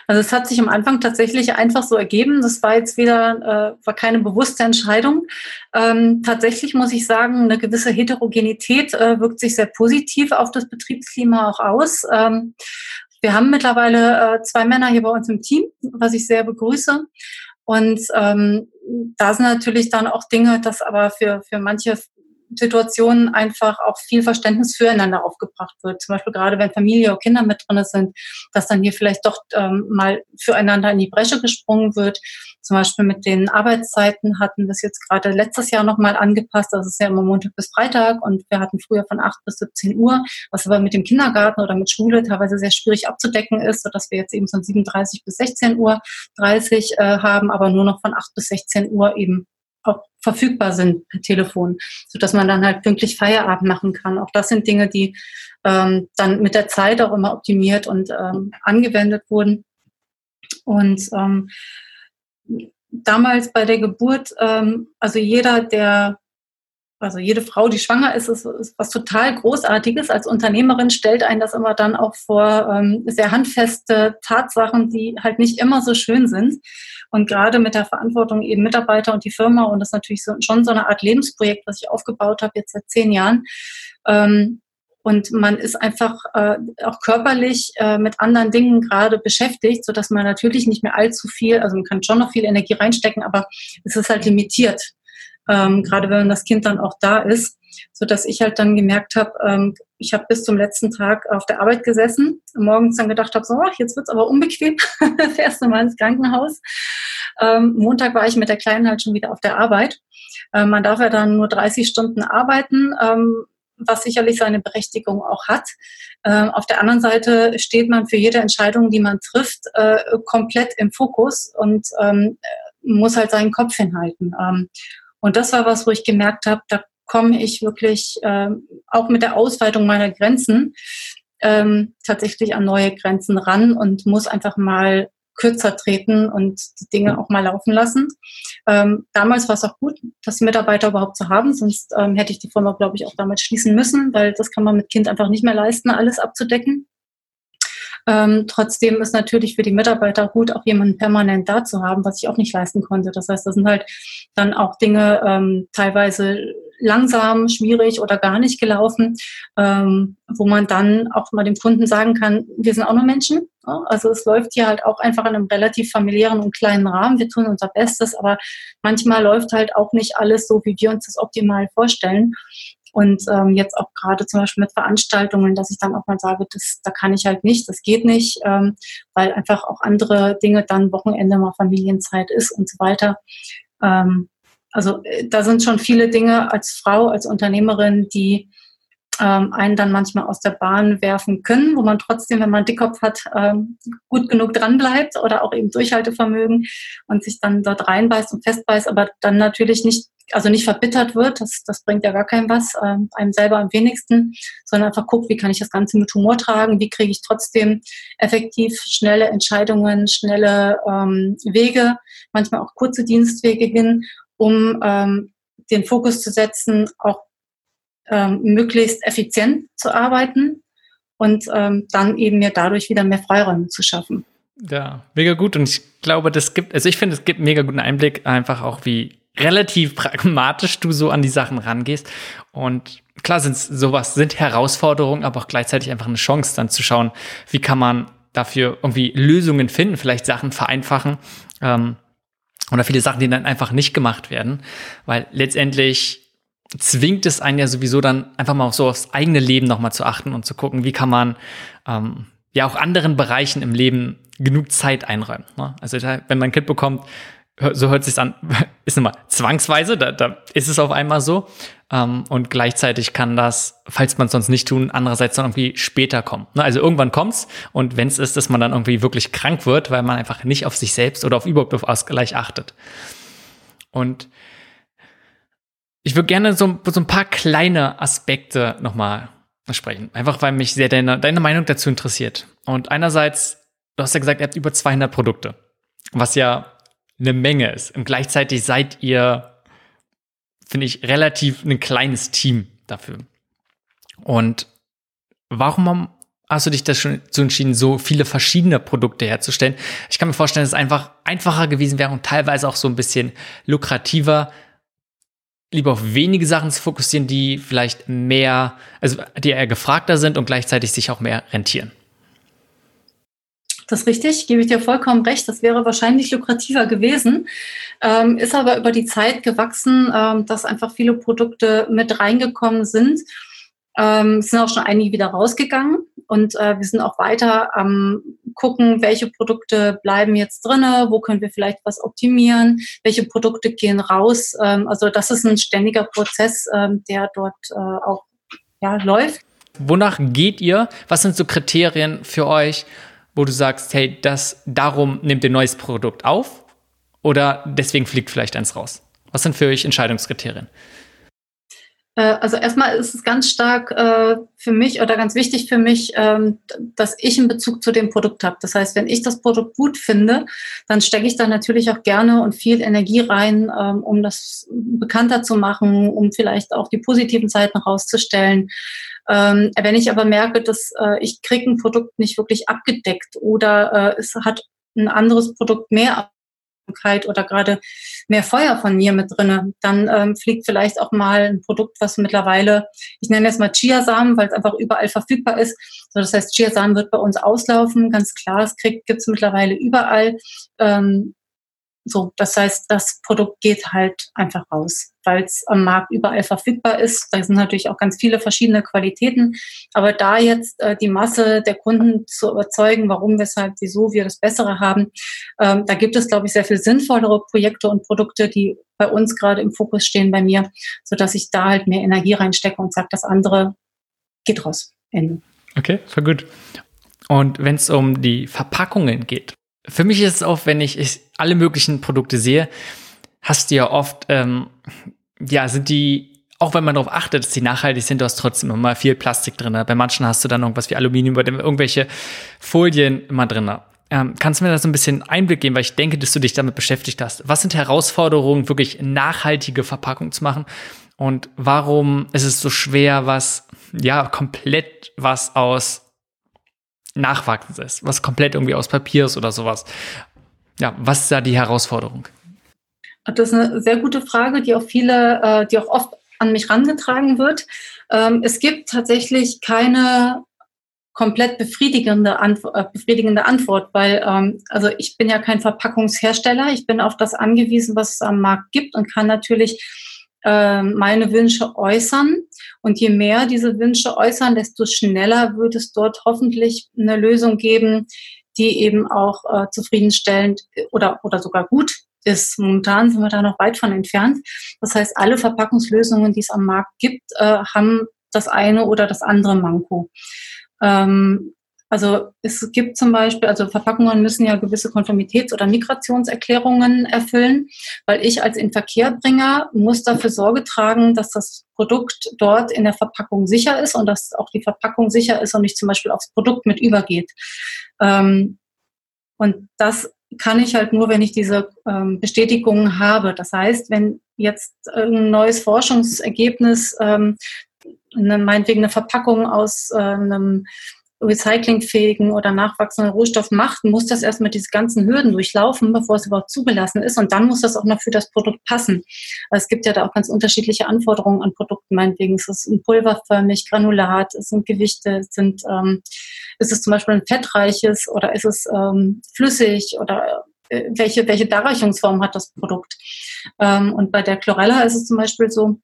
Also es hat sich am Anfang tatsächlich einfach so ergeben. Das war jetzt wieder, äh, war keine bewusste Entscheidung. Ähm, tatsächlich muss ich sagen, eine gewisse Heterogenität äh, wirkt sich sehr positiv auf das Betriebsklima auch aus. Ähm, wir haben mittlerweile äh, zwei Männer hier bei uns im Team, was ich sehr begrüße. Und ähm, da sind natürlich dann auch Dinge, das aber für, für manche Situationen einfach auch viel Verständnis füreinander aufgebracht wird. Zum Beispiel gerade wenn Familie und Kinder mit drin sind, dass dann hier vielleicht doch ähm, mal füreinander in die Bresche gesprungen wird. Zum Beispiel mit den Arbeitszeiten hatten wir es jetzt gerade letztes Jahr nochmal angepasst. Das ist ja immer Montag bis Freitag und wir hatten früher von 8 bis 17 Uhr, was aber mit dem Kindergarten oder mit Schule teilweise sehr schwierig abzudecken ist, sodass wir jetzt eben von 37 bis 16 Uhr 30 äh, haben, aber nur noch von 8 bis 16 Uhr eben auch verfügbar sind per Telefon, so dass man dann halt pünktlich Feierabend machen kann. Auch das sind Dinge, die ähm, dann mit der Zeit auch immer optimiert und ähm, angewendet wurden. Und ähm, damals bei der Geburt, ähm, also jeder, der also jede Frau, die schwanger ist, ist, ist, was total Großartiges. Als Unternehmerin stellt einen das immer dann auch vor ähm, sehr handfeste Tatsachen, die halt nicht immer so schön sind. Und gerade mit der Verantwortung eben Mitarbeiter und die Firma und das ist natürlich so, schon so eine Art Lebensprojekt, was ich aufgebaut habe jetzt seit zehn Jahren. Ähm, und man ist einfach äh, auch körperlich äh, mit anderen Dingen gerade beschäftigt, so dass man natürlich nicht mehr allzu viel, also man kann schon noch viel Energie reinstecken, aber es ist halt limitiert ähm, gerade wenn das Kind dann auch da ist, so dass ich halt dann gemerkt habe, ähm, ich habe bis zum letzten Tag auf der Arbeit gesessen, morgens dann gedacht habe, so, ach, jetzt wird's aber unbequem, <laughs> fährst du mal ins Krankenhaus. Ähm, Montag war ich mit der Kleinen halt schon wieder auf der Arbeit. Ähm, man darf ja dann nur 30 Stunden arbeiten, ähm, was sicherlich seine Berechtigung auch hat. Ähm, auf der anderen Seite steht man für jede Entscheidung, die man trifft, äh, komplett im Fokus und ähm, muss halt seinen Kopf hinhalten. Ähm, und das war was, wo ich gemerkt habe, da komme ich wirklich ähm, auch mit der Ausweitung meiner Grenzen ähm, tatsächlich an neue Grenzen ran und muss einfach mal kürzer treten und die Dinge auch mal laufen lassen. Ähm, damals war es auch gut, das Mitarbeiter überhaupt zu haben, sonst ähm, hätte ich die Firma, glaube ich, auch damals schließen müssen, weil das kann man mit Kind einfach nicht mehr leisten, alles abzudecken. Ähm, trotzdem ist natürlich für die Mitarbeiter gut, auch jemanden permanent da zu haben, was ich auch nicht leisten konnte. Das heißt, das sind halt dann auch Dinge ähm, teilweise langsam, schwierig oder gar nicht gelaufen, ähm, wo man dann auch mal dem Kunden sagen kann, wir sind auch nur Menschen. Ja? Also es läuft hier halt auch einfach in einem relativ familiären und kleinen Rahmen. Wir tun unser Bestes, aber manchmal läuft halt auch nicht alles so, wie wir uns das optimal vorstellen. Und ähm, jetzt auch gerade zum Beispiel mit Veranstaltungen, dass ich dann auch mal sage, das, da kann ich halt nicht, das geht nicht, ähm, weil einfach auch andere Dinge dann Wochenende mal Familienzeit ist und so weiter. Ähm, also äh, da sind schon viele Dinge als Frau, als Unternehmerin, die ähm, einen dann manchmal aus der Bahn werfen können, wo man trotzdem, wenn man Dickkopf hat, ähm, gut genug dranbleibt oder auch eben Durchhaltevermögen und sich dann dort reinbeißt und festbeißt, aber dann natürlich nicht, also nicht verbittert wird, das, das bringt ja gar keinem was, ähm, einem selber am wenigsten, sondern einfach guckt, wie kann ich das Ganze mit Humor tragen, wie kriege ich trotzdem effektiv schnelle Entscheidungen, schnelle ähm, Wege, manchmal auch kurze Dienstwege hin, um ähm, den Fokus zu setzen, auch ähm, möglichst effizient zu arbeiten und ähm, dann eben mir dadurch wieder mehr Freiräume zu schaffen. Ja, mega gut. Und ich glaube, das gibt, also ich finde, es gibt mega guten Einblick, einfach auch wie relativ <laughs> pragmatisch du so an die Sachen rangehst. Und klar sind sowas, sind Herausforderungen, aber auch gleichzeitig einfach eine Chance, dann zu schauen, wie kann man dafür irgendwie Lösungen finden, vielleicht Sachen vereinfachen. Ähm, oder viele Sachen, die dann einfach nicht gemacht werden, weil letztendlich zwingt es einen ja sowieso dann einfach mal auch so aufs eigene Leben nochmal zu achten und zu gucken, wie kann man ähm, ja auch anderen Bereichen im Leben genug Zeit einräumen. Ne? Also wenn man ein Kind bekommt, so hört sich an, <laughs> ist immer zwangsweise, da, da ist es auf einmal so. Ähm, und gleichzeitig kann das, falls man es sonst nicht tun, andererseits dann irgendwie später kommen. Ne? Also irgendwann kommt's und wenn es ist, dass man dann irgendwie wirklich krank wird, weil man einfach nicht auf sich selbst oder auf überhaupt auf Ausgleich achtet. Und ich würde gerne so, so ein paar kleine Aspekte nochmal sprechen. Einfach weil mich sehr deine, deine Meinung dazu interessiert. Und einerseits, du hast ja gesagt, ihr habt über 200 Produkte, was ja eine Menge ist. Und gleichzeitig seid ihr, finde ich, relativ ein kleines Team dafür. Und warum hast du dich so entschieden, so viele verschiedene Produkte herzustellen? Ich kann mir vorstellen, dass es einfach einfacher gewesen wäre und teilweise auch so ein bisschen lukrativer, lieber auf wenige Sachen zu fokussieren, die vielleicht mehr, also die eher gefragter sind und gleichzeitig sich auch mehr rentieren. Das ist richtig, gebe ich dir vollkommen recht. Das wäre wahrscheinlich lukrativer gewesen, ähm, ist aber über die Zeit gewachsen, ähm, dass einfach viele Produkte mit reingekommen sind ähm, sind auch schon einige wieder rausgegangen und äh, wir sind auch weiter am gucken, welche Produkte bleiben jetzt drinne, wo können wir vielleicht was optimieren, welche Produkte gehen raus. Ähm, also das ist ein ständiger Prozess, ähm, der dort äh, auch ja, läuft. Wonach geht ihr? Was sind so Kriterien für euch, wo du sagst, hey, das darum nehmt ihr neues Produkt auf oder deswegen fliegt vielleicht eins raus? Was sind für euch Entscheidungskriterien? Äh, also erstmal ist es ganz stark äh, für mich oder ganz wichtig für mich, ähm, dass ich einen Bezug zu dem Produkt habe. Das heißt, wenn ich das Produkt gut finde, dann stecke ich da natürlich auch gerne und viel Energie rein, ähm, um das bekannter zu machen, um vielleicht auch die positiven Seiten herauszustellen. Ähm, wenn ich aber merke, dass äh, ich kriege ein Produkt nicht wirklich abgedeckt oder es hat ein anderes Produkt mehr oder gerade mehr Feuer von mir mit drinne, dann ähm, fliegt vielleicht auch mal ein Produkt, was mittlerweile, ich nenne es mal Chiasamen, weil es einfach überall verfügbar ist. So, das heißt, Chiasamen wird bei uns auslaufen, ganz klar. Es gibt es mittlerweile überall. Ähm, so, das heißt, das Produkt geht halt einfach raus, weil es am Markt überall verfügbar ist. Da sind natürlich auch ganz viele verschiedene Qualitäten. Aber da jetzt äh, die Masse der Kunden zu überzeugen, warum, weshalb, wieso wir das Bessere haben, ähm, da gibt es, glaube ich, sehr viel sinnvollere Projekte und Produkte, die bei uns gerade im Fokus stehen bei mir, so dass ich da halt mehr Energie reinstecke und sage, das andere geht raus. Ende. Okay, voll gut. Und wenn es um die Verpackungen geht, für mich ist es auch, wenn ich, ich alle möglichen Produkte sehe, hast du ja oft, ähm, ja, sind die, auch wenn man darauf achtet, dass die nachhaltig sind, du hast trotzdem immer viel Plastik drin. Bei manchen hast du dann irgendwas wie Aluminium oder irgendwelche Folien immer drin. Ähm, kannst du mir da so ein bisschen Einblick geben, weil ich denke, dass du dich damit beschäftigt hast. Was sind Herausforderungen, wirklich nachhaltige Verpackung zu machen? Und warum ist es so schwer, was, ja, komplett was aus Nachwachsens ist, was komplett irgendwie aus Papier ist oder sowas. Ja, was ist da die Herausforderung? Das ist eine sehr gute Frage, die auch viele, äh, die auch oft an mich rangetragen wird. Ähm, es gibt tatsächlich keine komplett befriedigende, Antwort, äh, befriedigende Antwort, weil ähm, also ich bin ja kein Verpackungshersteller, ich bin auf das angewiesen, was es am Markt gibt und kann natürlich äh, meine Wünsche äußern. Und je mehr diese Wünsche äußern, desto schneller wird es dort hoffentlich eine Lösung geben, die eben auch äh, zufriedenstellend oder, oder sogar gut ist. Momentan sind wir da noch weit von entfernt. Das heißt, alle Verpackungslösungen, die es am Markt gibt, äh, haben das eine oder das andere Manko. Ähm, also es gibt zum Beispiel, also Verpackungen müssen ja gewisse Konformitäts- oder Migrationserklärungen erfüllen, weil ich als Inverkehrbringer muss dafür Sorge tragen, dass das Produkt dort in der Verpackung sicher ist und dass auch die Verpackung sicher ist und nicht zum Beispiel aufs Produkt mit übergeht. Ähm, und das kann ich halt nur, wenn ich diese ähm, Bestätigungen habe. Das heißt, wenn jetzt ein neues Forschungsergebnis, ähm, meinetwegen eine Verpackung aus äh, einem recyclingfähigen oder nachwachsenden Rohstoff macht, muss das erstmal diese ganzen Hürden durchlaufen, bevor es überhaupt zugelassen ist. Und dann muss das auch noch für das Produkt passen. Also es gibt ja da auch ganz unterschiedliche Anforderungen an Produkten. Meinetwegen ist es ein pulverförmig, Granulat, es sind Gewichte, es sind, ähm, ist es zum Beispiel ein fettreiches oder ist es ähm, flüssig oder äh, welche, welche Darreichungsform hat das Produkt? Ähm, und bei der Chlorella ist es zum Beispiel so,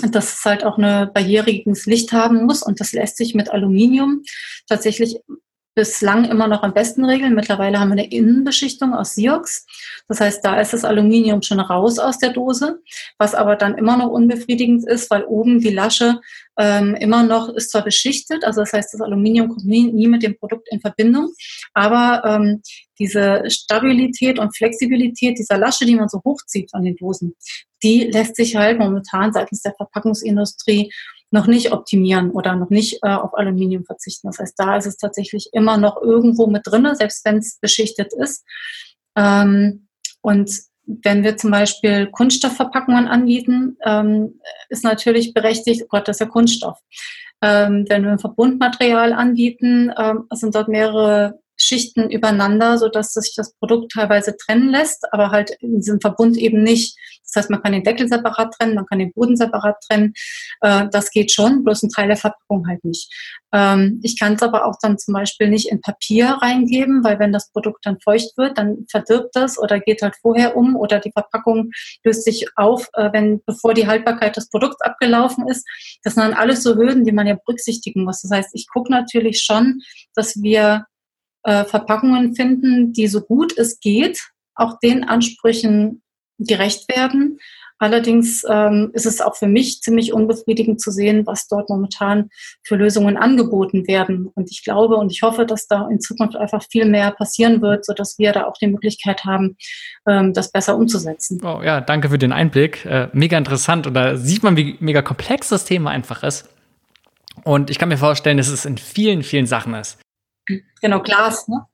dass es halt auch eine barriereiges Licht haben muss und das lässt sich mit Aluminium tatsächlich bislang immer noch am besten regeln. Mittlerweile haben wir eine Innenbeschichtung aus Siox. Das heißt, da ist das Aluminium schon raus aus der Dose, was aber dann immer noch unbefriedigend ist, weil oben die Lasche ähm, immer noch ist zwar beschichtet, also das heißt, das Aluminium kommt nie, nie mit dem Produkt in Verbindung, aber ähm, diese Stabilität und Flexibilität dieser Lasche, die man so hochzieht von den Dosen, die lässt sich halt momentan seitens der Verpackungsindustrie noch nicht optimieren oder noch nicht äh, auf Aluminium verzichten. Das heißt, da ist es tatsächlich immer noch irgendwo mit drin, selbst wenn es beschichtet ist. Ähm, und wenn wir zum Beispiel Kunststoffverpackungen anbieten, ähm, ist natürlich berechtigt, oh Gott, das ist ja Kunststoff. Ähm, wenn wir ein Verbundmaterial anbieten, ähm, sind dort mehrere Schichten übereinander, so dass sich das Produkt teilweise trennen lässt, aber halt in diesem Verbund eben nicht. Das heißt, man kann den Deckel separat trennen, man kann den Boden separat trennen. Äh, das geht schon, bloß ein Teil der Verpackung halt nicht. Ähm, ich kann es aber auch dann zum Beispiel nicht in Papier reingeben, weil wenn das Produkt dann feucht wird, dann verdirbt das oder geht halt vorher um oder die Verpackung löst sich auf, äh, wenn bevor die Haltbarkeit des Produkts abgelaufen ist. Das sind dann alles so Hürden, die man ja berücksichtigen muss. Das heißt, ich gucke natürlich schon, dass wir äh, Verpackungen finden, die so gut es geht, auch den Ansprüchen gerecht werden, Allerdings ähm, ist es auch für mich ziemlich unbefriedigend zu sehen, was dort momentan für Lösungen angeboten werden. Und ich glaube und ich hoffe, dass da in Zukunft einfach viel mehr passieren wird, sodass wir da auch die Möglichkeit haben, ähm, das besser umzusetzen. Oh, ja, danke für den Einblick. Äh, mega interessant. Und da sieht man, wie mega komplex das Thema einfach ist. Und ich kann mir vorstellen, dass es in vielen, vielen Sachen ist. Genau, Glas, ne?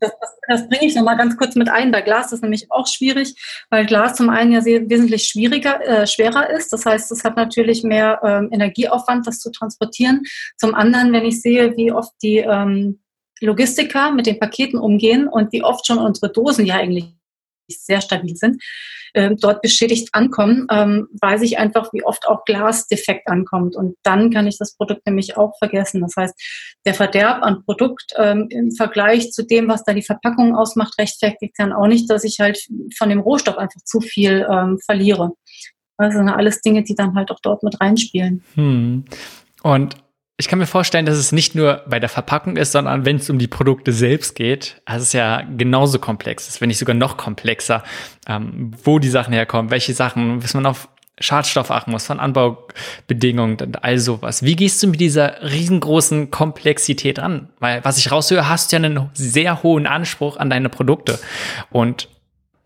das, das, das bringe ich nochmal ganz kurz mit ein. Bei Glas ist nämlich auch schwierig, weil Glas zum einen ja sehr, wesentlich schwieriger, äh, schwerer ist. Das heißt, es hat natürlich mehr ähm, Energieaufwand, das zu transportieren. Zum anderen, wenn ich sehe, wie oft die ähm, Logistiker mit den Paketen umgehen und wie oft schon unsere Dosen ja eigentlich sehr stabil sind, äh, dort beschädigt ankommen, ähm, weiß ich einfach, wie oft auch Glas defekt ankommt. Und dann kann ich das Produkt nämlich auch vergessen. Das heißt, der Verderb an Produkt ähm, im Vergleich zu dem, was da die Verpackung ausmacht, rechtfertigt dann auch nicht, dass ich halt von dem Rohstoff einfach zu viel ähm, verliere. Das sind alles Dinge, die dann halt auch dort mit reinspielen. Hm. Und ich kann mir vorstellen, dass es nicht nur bei der Verpackung ist, sondern wenn es um die Produkte selbst geht, das ist ja genauso komplex, ist, wenn nicht sogar noch komplexer, ähm, wo die Sachen herkommen, welche Sachen, was man auf Schadstoff achten muss, von Anbaubedingungen und all sowas. Wie gehst du mit dieser riesengroßen Komplexität an? Weil, was ich raushöre, hast du ja einen sehr hohen Anspruch an deine Produkte. Und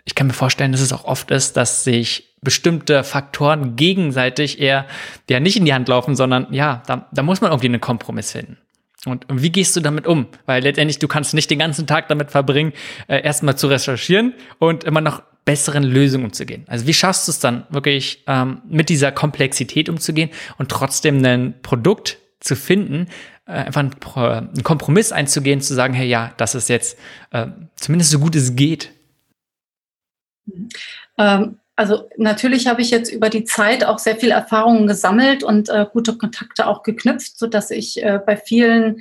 ich kann mir vorstellen, dass es auch oft ist, dass sich bestimmte Faktoren gegenseitig eher ja nicht in die Hand laufen, sondern ja, da, da muss man irgendwie einen Kompromiss finden. Und, wie gehst du damit um? Weil letztendlich du kannst nicht den ganzen Tag damit verbringen, äh, erstmal zu recherchieren und immer noch besseren Lösungen umzugehen. Also wie schaffst du es dann wirklich ähm, mit dieser Komplexität umzugehen und trotzdem ein Produkt zu finden, äh, einfach einen, einen, Kompromiss einzugehen, zu sagen, hey ja, das ist jetzt äh, zumindest so gut es geht. Ähm, also natürlich habe ich jetzt über die Zeit auch sehr viel Erfahrungen gesammelt und äh, gute Kontakte auch geknüpft, so dass ich äh, bei vielen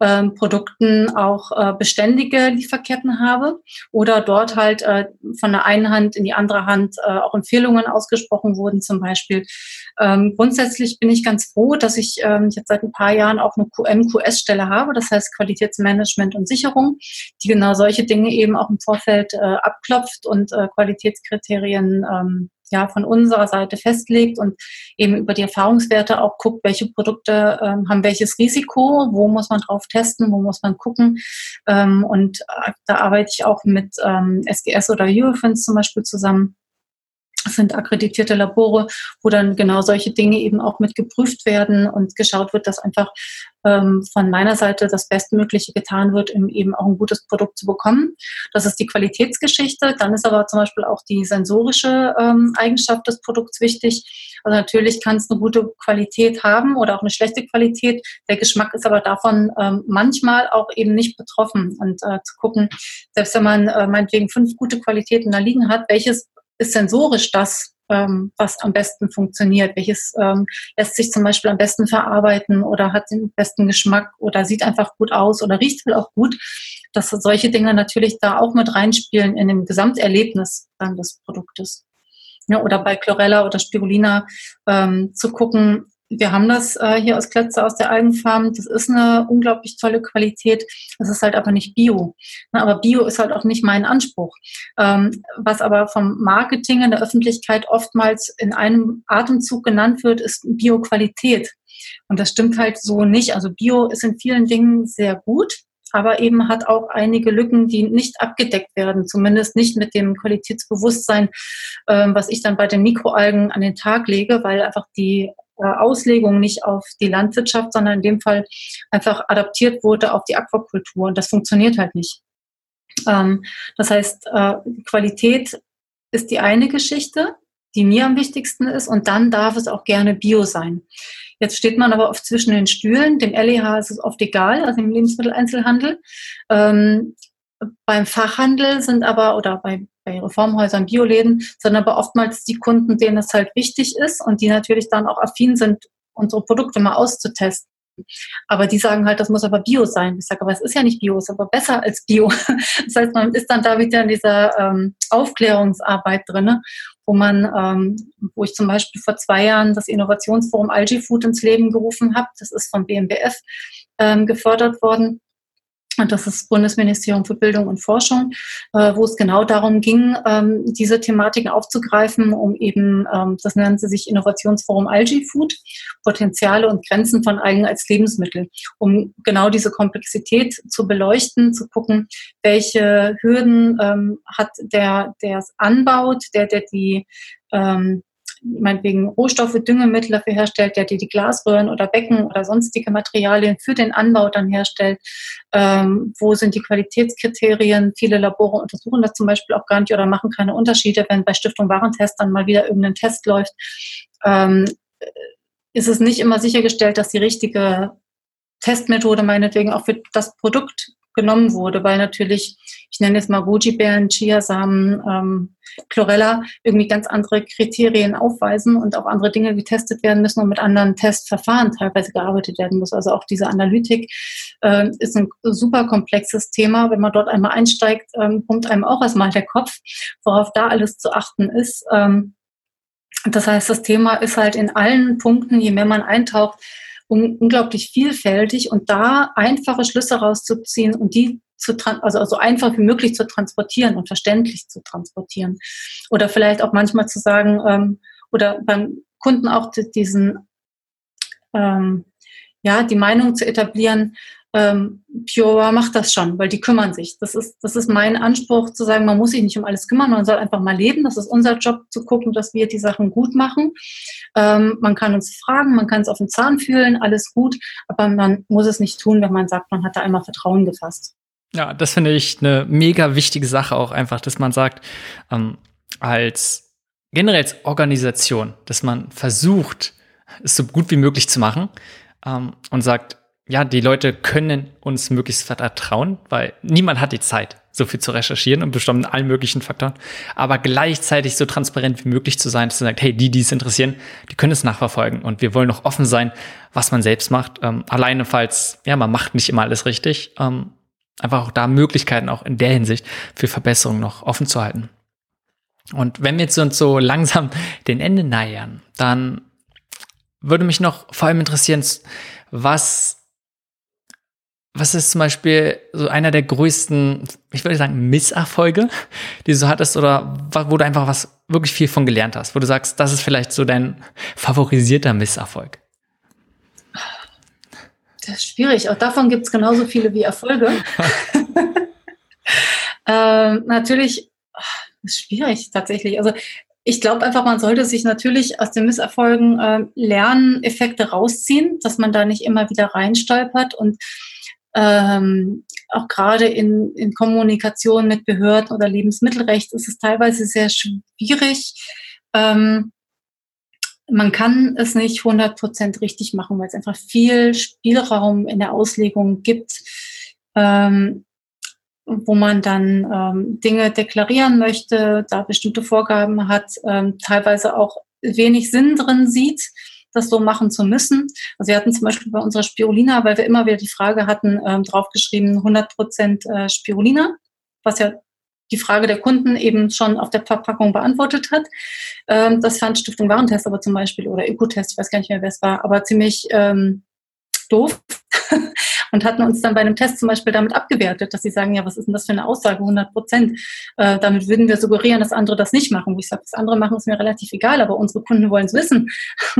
ähm, Produkten auch äh, beständige Lieferketten habe oder dort halt äh, von der einen Hand in die andere Hand äh, auch Empfehlungen ausgesprochen wurden zum Beispiel. Ähm, grundsätzlich bin ich ganz froh, dass ich ähm, jetzt seit ein paar Jahren auch eine QMQS-Stelle habe, das heißt Qualitätsmanagement und Sicherung, die genau solche Dinge eben auch im Vorfeld äh, abklopft und äh, Qualitätskriterien ähm, ja, von unserer Seite festlegt und eben über die Erfahrungswerte auch guckt, welche Produkte ähm, haben welches Risiko, wo muss man drauf testen, wo muss man gucken. Ähm, und äh, da arbeite ich auch mit ähm, SGS oder Eurofins zum Beispiel zusammen sind akkreditierte Labore, wo dann genau solche Dinge eben auch mit geprüft werden und geschaut wird, dass einfach ähm, von meiner Seite das Bestmögliche getan wird, um eben auch ein gutes Produkt zu bekommen. Das ist die Qualitätsgeschichte. Dann ist aber zum Beispiel auch die sensorische ähm, Eigenschaft des Produkts wichtig. Also natürlich kann es eine gute Qualität haben oder auch eine schlechte Qualität. Der Geschmack ist aber davon ähm, manchmal auch eben nicht betroffen. Und äh, zu gucken, selbst wenn man äh, meinetwegen fünf gute Qualitäten da liegen hat, welches ist sensorisch das, ähm, was am besten funktioniert? Welches ähm, lässt sich zum Beispiel am besten verarbeiten oder hat den besten Geschmack oder sieht einfach gut aus oder riecht wohl auch gut? Dass solche Dinge natürlich da auch mit reinspielen in dem Gesamterlebnis dann des Produktes. Ja, oder bei Chlorella oder Spirulina ähm, zu gucken, wir haben das äh, hier aus Klötze aus der Algenfarm. Das ist eine unglaublich tolle Qualität. Das ist halt aber nicht Bio. Na, aber Bio ist halt auch nicht mein Anspruch. Ähm, was aber vom Marketing in der Öffentlichkeit oftmals in einem Atemzug genannt wird, ist Bio-Qualität. Und das stimmt halt so nicht. Also Bio ist in vielen Dingen sehr gut aber eben hat auch einige Lücken, die nicht abgedeckt werden, zumindest nicht mit dem Qualitätsbewusstsein, ähm, was ich dann bei den Mikroalgen an den Tag lege, weil einfach die Auslegung nicht auf die Landwirtschaft, sondern in dem Fall einfach adaptiert wurde auf die Aquakultur. Und das funktioniert halt nicht. Ähm, das heißt, äh, Qualität ist die eine Geschichte, die mir am wichtigsten ist. Und dann darf es auch gerne Bio sein. Jetzt steht man aber oft zwischen den Stühlen. Dem LEH ist es oft egal, also im Lebensmitteleinzelhandel. Ähm, beim Fachhandel sind aber, oder bei bei Reformhäusern, Bioläden, sind aber oftmals die Kunden, denen es halt wichtig ist und die natürlich dann auch affin sind, unsere Produkte mal auszutesten. Aber die sagen halt, das muss aber Bio sein. Ich sage, aber es ist ja nicht Bio, es ist aber besser als Bio. <laughs> Das heißt, man ist dann da wieder in dieser ähm, Aufklärungsarbeit drin, wo man, ähm, wo ich zum Beispiel vor zwei Jahren das Innovationsforum Algae Food ins Leben gerufen habe. Das ist vom BMBF ähm, gefördert worden und das ist Bundesministerium für Bildung und Forschung, äh, wo es genau darum ging, ähm, diese Thematiken aufzugreifen, um eben, ähm, das nennen sie sich Innovationsforum Algae Food, Potenziale und Grenzen von Algen als Lebensmittel, um genau diese Komplexität zu beleuchten, zu gucken, welche Hürden ähm, hat der, der es anbaut, der, der die meinetwegen Rohstoffe, Düngemittel dafür herstellt, der die, die Glasröhren oder Becken oder sonstige Materialien für den Anbau dann herstellt. Ähm, wo sind die Qualitätskriterien? Viele Labore untersuchen das zum Beispiel auch gar nicht oder machen keine Unterschiede, wenn bei Stiftung Warentest dann mal wieder irgendein Test läuft. Ähm, ist es nicht immer sichergestellt, dass die richtige Testmethode meinetwegen auch für das Produkt genommen wurde, weil natürlich, ich nenne jetzt mal Goji-Beeren, Chiasamen, ähm, Chlorella irgendwie ganz andere Kriterien aufweisen und auch andere Dinge getestet werden müssen und mit anderen Testverfahren teilweise gearbeitet werden muss. Also auch diese Analytik äh, ist ein super komplexes Thema. Wenn man dort einmal einsteigt, ähm, pumpt einem auch erstmal der Kopf, worauf da alles zu achten ist. Ähm, das heißt, das Thema ist halt in allen Punkten, je mehr man eintaucht, unglaublich vielfältig und da einfache Schlüsse rauszuziehen und die zu also, so einfach wie möglich zu transportieren und verständlich zu transportieren. Oder vielleicht auch manchmal zu sagen, ähm, oder beim Kunden auch diesen, ähm, ja, die Meinung zu etablieren, ähm, Pure macht das schon, weil die kümmern sich. Das ist, das ist mein Anspruch zu sagen, man muss sich nicht um alles kümmern, man soll einfach mal leben. Das ist unser Job, zu gucken, dass wir die Sachen gut machen. Ähm, man kann uns fragen, man kann es auf den Zahn fühlen, alles gut, aber man muss es nicht tun, wenn man sagt, man hat da einmal Vertrauen gefasst. Ja, das finde ich eine mega wichtige Sache auch einfach, dass man sagt, ähm, als generell als Organisation, dass man versucht, es so gut wie möglich zu machen ähm, und sagt, ja, die Leute können uns möglichst vertrauen, weil niemand hat die Zeit, so viel zu recherchieren und bestimmt allen möglichen Faktoren, aber gleichzeitig so transparent wie möglich zu sein, dass man sagt, hey, die, die es interessieren, die können es nachverfolgen. Und wir wollen auch offen sein, was man selbst macht, ähm, alleine falls, ja, man macht nicht immer alles richtig, ähm, einfach auch da Möglichkeiten auch in der Hinsicht für Verbesserungen noch offen zu halten. Und wenn wir jetzt uns so langsam den Ende nähern, dann würde mich noch vor allem interessieren, was was ist zum Beispiel so einer der größten, ich würde sagen, Misserfolge, die du so hattest oder wo du einfach was wirklich viel von gelernt hast, wo du sagst, das ist vielleicht so dein favorisierter Misserfolg? Das ist schwierig. Auch davon gibt es genauso viele wie Erfolge. <laughs> ähm, natürlich ist schwierig tatsächlich. Also ich glaube einfach, man sollte sich natürlich aus den Misserfolgen äh, Lerneffekte rausziehen, dass man da nicht immer wieder reinstolpert und ähm, auch gerade in, in Kommunikation mit Behörden oder Lebensmittelrecht ist es teilweise sehr schwierig. Ähm, man kann es nicht 100% richtig machen, weil es einfach viel Spielraum in der Auslegung gibt, ähm, wo man dann ähm, Dinge deklarieren möchte, da bestimmte Vorgaben hat, ähm, teilweise auch wenig Sinn drin sieht das so machen zu müssen. Also wir hatten zum Beispiel bei unserer Spirulina, weil wir immer wieder die Frage hatten, ähm, draufgeschrieben 100 Prozent äh, Spirulina, was ja die Frage der Kunden eben schon auf der Verpackung beantwortet hat. Ähm, das fand Stiftung Warentest aber zum Beispiel oder Ökotest, ich weiß gar nicht mehr, wer es war, aber ziemlich ähm, doof <laughs> und hatten uns dann bei einem Test zum Beispiel damit abgewertet, dass sie sagen, ja, was ist denn das für eine Aussage, 100 Prozent. Äh, damit würden wir suggerieren, dass andere das nicht machen. Wo ich sage, das andere machen ist mir relativ egal, aber unsere Kunden wollen es wissen. <laughs>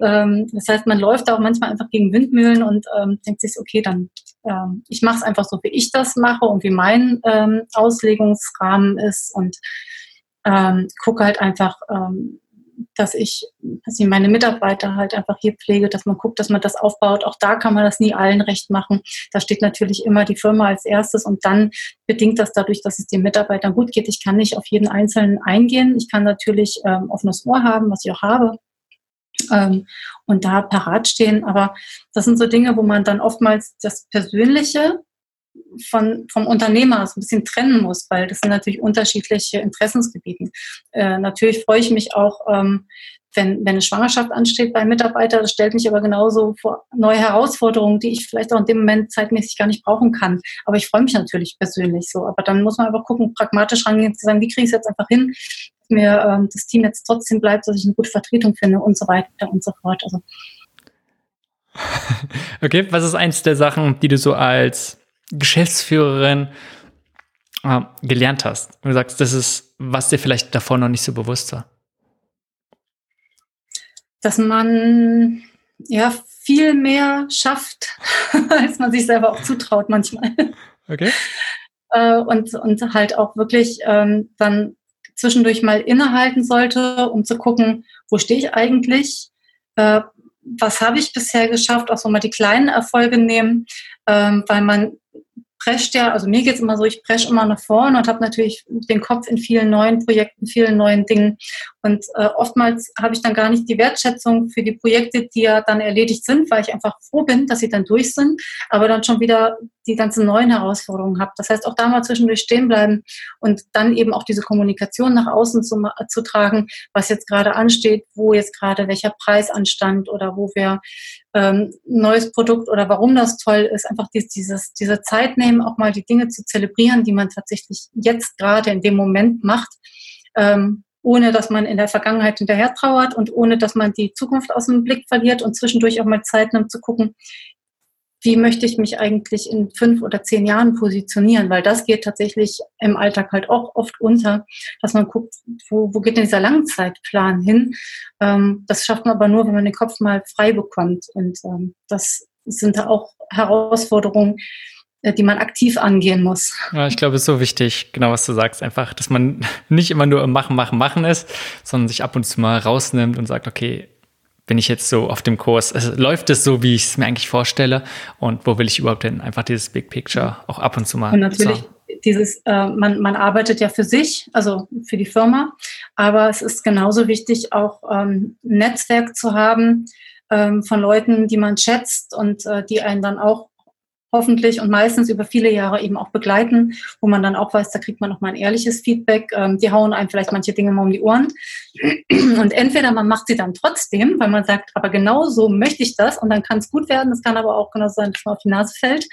ähm, das heißt, man läuft auch manchmal einfach gegen Windmühlen und ähm, denkt sich, okay, dann ähm, ich mache es einfach so, wie ich das mache und wie mein ähm, Auslegungsrahmen ist und ähm, gucke halt einfach, ähm, dass ich, dass ich meine Mitarbeiter halt einfach hier pflege, dass man guckt, dass man das aufbaut. Auch da kann man das nie allen recht machen. Da steht natürlich immer die Firma als erstes und dann bedingt das dadurch, dass es den Mitarbeitern gut geht. Ich kann nicht auf jeden Einzelnen eingehen. Ich kann natürlich ähm, offenes Ohr haben, was ich auch habe. Ähm, und da parat stehen. Aber das sind so Dinge, wo man dann oftmals das Persönliche von, vom Unternehmer so ein bisschen trennen muss, weil das sind natürlich unterschiedliche Interessensgebieten. Äh, natürlich freue ich mich auch, ähm, wenn, wenn eine Schwangerschaft ansteht bei Mitarbeitern. Das stellt mich aber genauso vor neue Herausforderungen, die ich vielleicht auch in dem Moment zeitmäßig gar nicht brauchen kann. Aber ich freue mich natürlich persönlich so. Aber dann muss man einfach gucken, pragmatisch rangehen, zu sagen, wie kriege ich es jetzt einfach hin, dass mir ähm, das Team jetzt trotzdem bleibt, dass ich eine gute Vertretung finde und so weiter und so fort. Also <laughs> Okay, was ist eins der Sachen, die du so als Geschäftsführerin äh, gelernt hast? Und du sagst, das ist, was dir vielleicht davor noch nicht so bewusst war. Dass man ja viel mehr schafft, <laughs> als man sich selber auch zutraut manchmal. Okay. <laughs> Äh, und, und halt auch wirklich ähm, dann zwischendurch mal innehalten sollte, um zu gucken, wo stehe ich eigentlich, äh, was habe ich bisher geschafft, auch so mal die kleinen Erfolge nehmen, ähm, weil man prescht ja, also mir geht es immer so, ich presche immer nach vorne und habe natürlich den Kopf in vielen neuen Projekten, vielen neuen Dingen. Und äh, oftmals habe ich dann gar nicht die Wertschätzung für die Projekte, die ja dann erledigt sind, weil ich einfach froh bin, dass sie dann durch sind, aber dann schon wieder die ganzen neuen Herausforderungen habe. Das heißt, auch da mal zwischendurch stehen bleiben und dann eben auch diese Kommunikation nach außen zu, zu tragen, was jetzt gerade ansteht, wo jetzt gerade welcher Preis anstand oder wo wir ähm, neues Produkt oder warum das toll ist, einfach dieses, diese Zeit nehmen, auch mal die Dinge zu zelebrieren, die man tatsächlich jetzt gerade in dem Moment macht. Ähm, ohne dass man in der Vergangenheit hinterher trauert und ohne dass man die Zukunft aus dem Blick verliert und zwischendurch auch mal Zeit nimmt zu gucken, wie möchte ich mich eigentlich in fünf oder zehn Jahren positionieren, weil das geht tatsächlich im Alltag halt auch oft unter, dass man guckt, wo, wo geht denn dieser Langzeitplan hin? Ähm, das schafft man aber nur, wenn man den Kopf mal frei bekommt und ähm, das sind da auch Herausforderungen, die man aktiv angehen muss. Ja, ich glaube, es ist so wichtig, genau was du sagst, einfach, dass man <laughs> nicht immer nur im Machen, Machen, Machen ist, sondern sich ab und zu mal rausnimmt und sagt, okay, bin ich jetzt so auf dem Kurs? Also, läuft es so, wie ich es mir eigentlich vorstelle? Und wo will ich überhaupt denn einfach dieses Big Picture auch ab und zu mal? Und natürlich so. dieses, äh, man, man arbeitet ja für sich, also für die Firma, aber es ist genauso wichtig, auch ähm, ein Netzwerk zu haben ähm, von Leuten, die man schätzt und äh, die einen dann auch hoffentlich und meistens über viele Jahre eben auch begleiten, wo man dann auch weiß, da kriegt man noch mal ein ehrliches Feedback. Ähm, die hauen einem vielleicht manche Dinge mal um die Ohren. <clears throat> Und entweder man macht sie dann trotzdem, weil man sagt, aber genau so möchte ich das und dann kann es gut werden. Es kann aber auch genau sein, dass man auf die Nase fällt.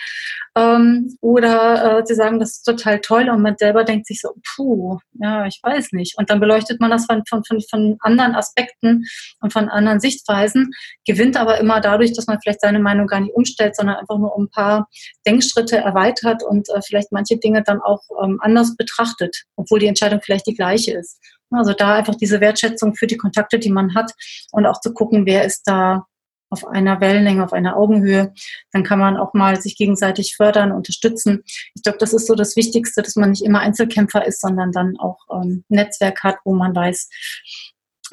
Ähm, oder äh, sie sagen, das ist total toll und man selber denkt sich so, puh, ja, ich weiß nicht. Und dann beleuchtet man das von, von, von anderen Aspekten und von anderen Sichtweisen, gewinnt aber immer dadurch, dass man vielleicht seine Meinung gar nicht umstellt, sondern einfach nur um ein paar Denkschritte erweitert und äh, vielleicht manche Dinge dann auch ähm, anders betrachtet, obwohl die Entscheidung vielleicht die gleiche ist. Also da einfach diese Wertschätzung für die Kontakte, die man hat und auch zu gucken, wer ist da auf einer Wellenlänge, auf einer Augenhöhe. Dann kann man auch mal sich gegenseitig fördern, unterstützen. Ich glaube, das ist so das Wichtigste, dass man nicht immer Einzelkämpfer ist, sondern dann auch ähm, ein Netzwerk hat, wo man weiß,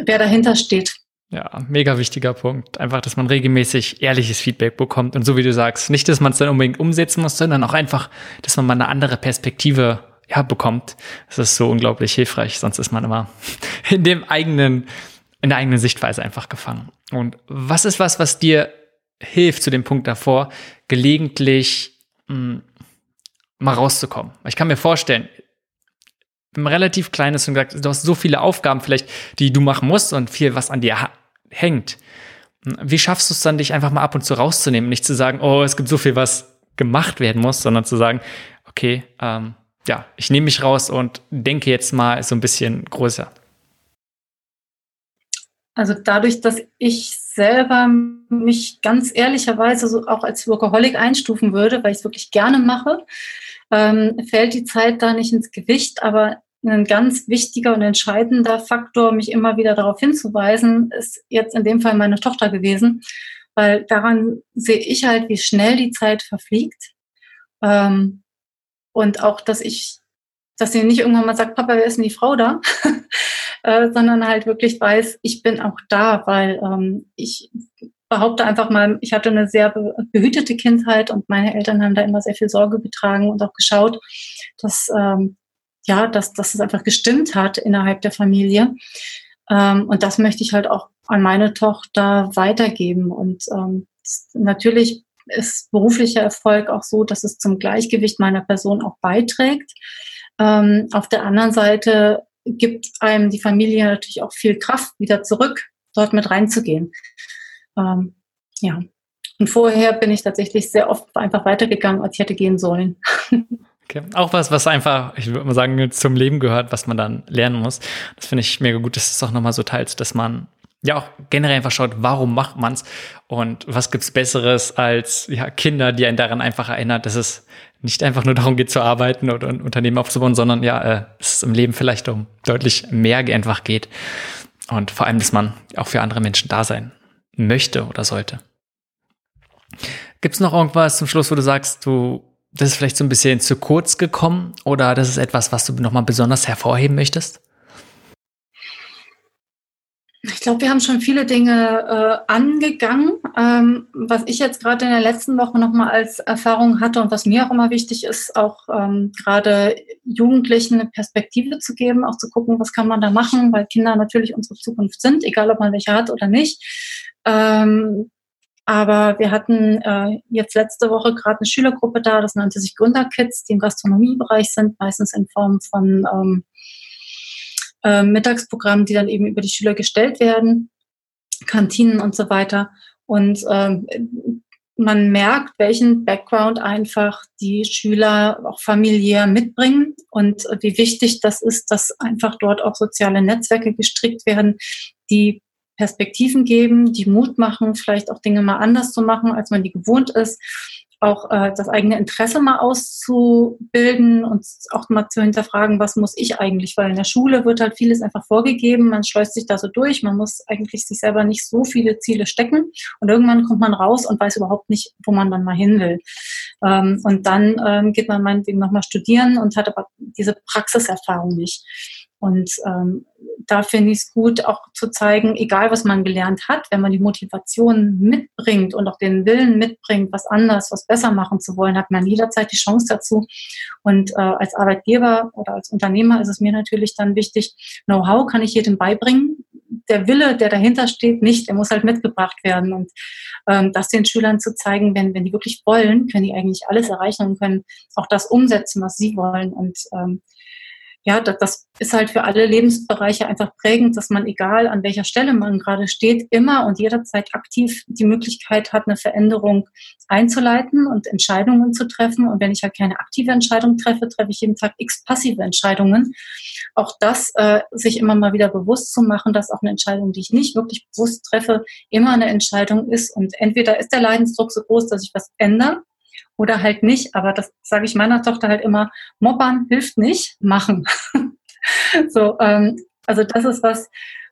wer dahinter steht. Ja, mega wichtiger Punkt. Einfach, dass man regelmäßig ehrliches Feedback bekommt. Und so wie du sagst, nicht, dass man es dann unbedingt umsetzen muss, sondern auch einfach, dass man mal eine andere Perspektive ja, bekommt. Das ist so unglaublich hilfreich. Sonst ist man immer <laughs> in dem eigenen, in der eigenen Sichtweise einfach gefangen. Und was ist was, was dir hilft zu dem Punkt davor, gelegentlich mh, hm, mal rauszukommen? Ich kann mir vorstellen, relativ klein ist und gesagt, du hast so viele Aufgaben vielleicht, die du machen musst und viel, was an dir hängt. Wie schaffst du es dann, dich einfach mal ab und zu rauszunehmen? Nicht zu sagen, oh, es gibt so viel, was gemacht werden muss, sondern zu sagen, okay, ähm, ja, ich nehme mich raus und denke jetzt mal so ein bisschen größer. Also dadurch, dass ich selber mich ganz ehrlicherweise so auch als Workaholic einstufen würde, weil ich es wirklich gerne mache, ähm, fällt die Zeit da nicht ins Gewicht. Aber ein ganz wichtiger und entscheidender Faktor, mich immer wieder darauf hinzuweisen, ist jetzt in dem Fall meine Tochter gewesen, weil daran sehe ich halt, wie schnell die Zeit verfliegt. Ähm, und auch, dass ich, dass sie nicht irgendwann mal sagt, Papa, wer ist denn die Frau da? <laughs> äh, sondern halt wirklich weiß, ich bin auch da, weil ähm, ich behaupte einfach mal, ich hatte eine sehr behütete Kindheit und meine Eltern haben da immer sehr viel Sorge getragen und auch geschaut, dass ähm, ja, dass, dass es einfach gestimmt hat innerhalb der Familie. Ähm, und das möchte ich halt auch an meine Tochter weitergeben. Und ähm, natürlich ist beruflicher Erfolg auch so, dass es zum Gleichgewicht meiner Person auch beiträgt. Ähm, auf der anderen Seite gibt einem die Familie natürlich auch viel Kraft, wieder zurück dort mit reinzugehen. Ähm, ja. Und vorher bin ich tatsächlich sehr oft einfach weitergegangen, als ich hätte gehen sollen. <laughs> Okay. Auch was, was einfach, ich würde mal sagen, zum Leben gehört, was man dann lernen muss. Das finde ich mega gut, dass es auch nochmal so teilst, dass man ja auch generell einfach schaut, warum macht man's und was gibt's Besseres als ja, Kinder, die einen daran einfach erinnert, dass es nicht einfach nur darum geht zu arbeiten oder ein Unternehmen aufzubauen, sondern ja, äh, es im Leben vielleicht um deutlich mehr einfach geht und vor allem, dass man auch für andere Menschen da sein möchte oder sollte. Gibt's noch irgendwas zum Schluss, wo du sagst, du das ist vielleicht so ein bisschen zu kurz gekommen oder das ist etwas, was du nochmal besonders hervorheben möchtest? Ich glaube, wir haben schon viele Dinge äh, angegangen. Ähm, was ich jetzt gerade in der letzten Woche nochmal als Erfahrung hatte und was mir auch immer wichtig ist, auch ähm, gerade Jugendlichen eine Perspektive zu geben, auch zu gucken, was kann man da machen, weil Kinder natürlich unsere Zukunft sind, egal ob man welche hat oder nicht. Ähm, aber wir hatten äh, jetzt letzte Woche gerade eine Schülergruppe da, das nannte sich Gründerkids, die im Gastronomiebereich sind, meistens in Form von ähm, äh, Mittagsprogrammen, die dann eben über die Schüler gestellt werden, Kantinen und so weiter. Und ähm, man merkt, welchen Background einfach die Schüler auch familiär mitbringen und wie wichtig das ist, dass einfach dort auch soziale Netzwerke gestrickt werden, die Perspektiven geben, die Mut machen, vielleicht auch Dinge mal anders zu machen, als man die gewohnt ist. Auch äh, das eigene Interesse mal auszubilden und auch mal zu hinterfragen, was muss ich eigentlich? Weil in der Schule wird halt vieles einfach vorgegeben, man schleust sich da so durch, man muss eigentlich sich selber nicht so viele Ziele stecken und irgendwann kommt man raus und weiß überhaupt nicht, wo man dann mal hin will. Ähm, und dann ähm, geht man meinetwegen nochmal studieren und hat aber diese Praxiserfahrung nicht. Und ähm, da finde ich es gut, auch zu zeigen, egal was man gelernt hat, wenn man die Motivation mitbringt und auch den Willen mitbringt, was anders, was besser machen zu wollen, hat man jederzeit die Chance dazu. Und äh, als Arbeitgeber oder als Unternehmer ist es mir natürlich dann wichtig, Know-how kann ich jedem beibringen. Der Wille, der dahinter steht, nicht, der muss halt mitgebracht werden. Und ähm, das den Schülern zu zeigen, wenn, wenn die wirklich wollen, können die eigentlich alles erreichen und können auch das umsetzen, was sie wollen. Und ähm, ja, das, das ist halt für alle Lebensbereiche einfach prägend, dass man, egal an welcher Stelle man gerade steht, immer und jederzeit aktiv die Möglichkeit hat, eine Veränderung einzuleiten und Entscheidungen zu treffen. Und wenn ich halt keine aktive Entscheidung treffe, treffe ich jeden Tag x passive Entscheidungen. Auch das äh, sich immer mal wieder bewusst zu machen, dass auch eine Entscheidung, die ich nicht wirklich bewusst treffe, immer eine Entscheidung ist. Und entweder ist der Leidensdruck so groß, dass ich was ändere oder halt nicht. Aber das sage ich meiner Tochter halt immer, mobbern hilft nicht, machen. <laughs> so, ähm, also das ist was,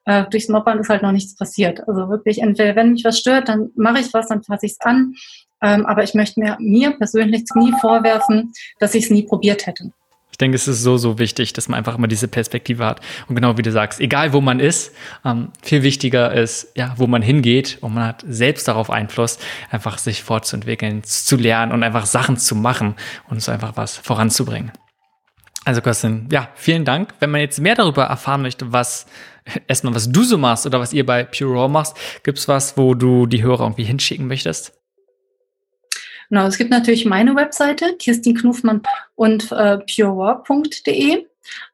äh, durchs Mobbern ist halt noch nichts passiert. Also wirklich, entweder wenn mich was stört, dann mache ich was, dann fasse ich es an. Ähm, aber ich möchte mir, mir persönlich nie vorwerfen, dass ich es nie probiert hätte. Ich denke, es ist so, so wichtig, dass man einfach immer diese Perspektive hat. Und genau wie du sagst, egal wo man ist, ähm, viel wichtiger ist, ja, wo man hingeht und man hat selbst darauf Einfluss, einfach sich fortzuentwickeln, zu lernen und einfach Sachen zu machen und so einfach was voranzubringen. Also Kostin, ja, vielen Dank. Wenn man jetzt mehr darüber erfahren möchte, was erstmal was du so machst oder was ihr bei Pure Raw machst, gibt's was, wo du die Hörer irgendwie hinschicken möchtest? Genau, es gibt natürlich meine Webseite, Kirstin Knufmann und äh, purewar.de.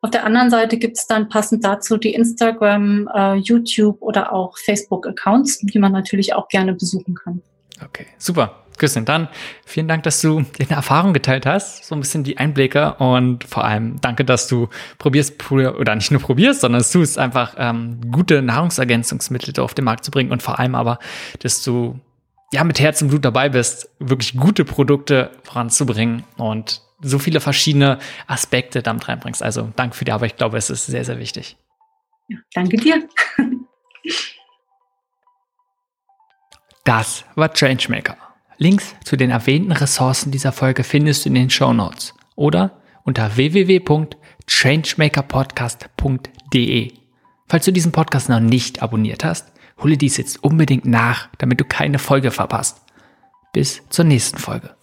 Auf der anderen Seite gibt es dann passend dazu die Instagram, äh, YouTube oder auch Facebook-Accounts, die man natürlich auch gerne besuchen kann. Okay, super. Christian, dann vielen Dank, dass du deine Erfahrung geteilt hast, so ein bisschen die Einblicke und vor allem danke, dass du probierst, oder nicht nur probierst, sondern dass du es einfach ähm, gute Nahrungsergänzungsmittel auf den Markt zu bringen und vor allem aber, dass du ja, mit Herz und Blut dabei bist, wirklich gute Produkte voranzubringen und so viele verschiedene Aspekte damit reinbringst. Also danke für die Arbeit. Ich glaube, es ist sehr, sehr wichtig. Ja, danke dir. <laughs> Das war Changemaker. Links zu den erwähnten Ressourcen dieser Folge findest du in den Show Notes oder unter www.changemakerpodcast.de. Falls du diesen Podcast noch nicht abonniert hast, Hole dies jetzt unbedingt nach, damit du keine Folge verpasst. Bis zur nächsten Folge.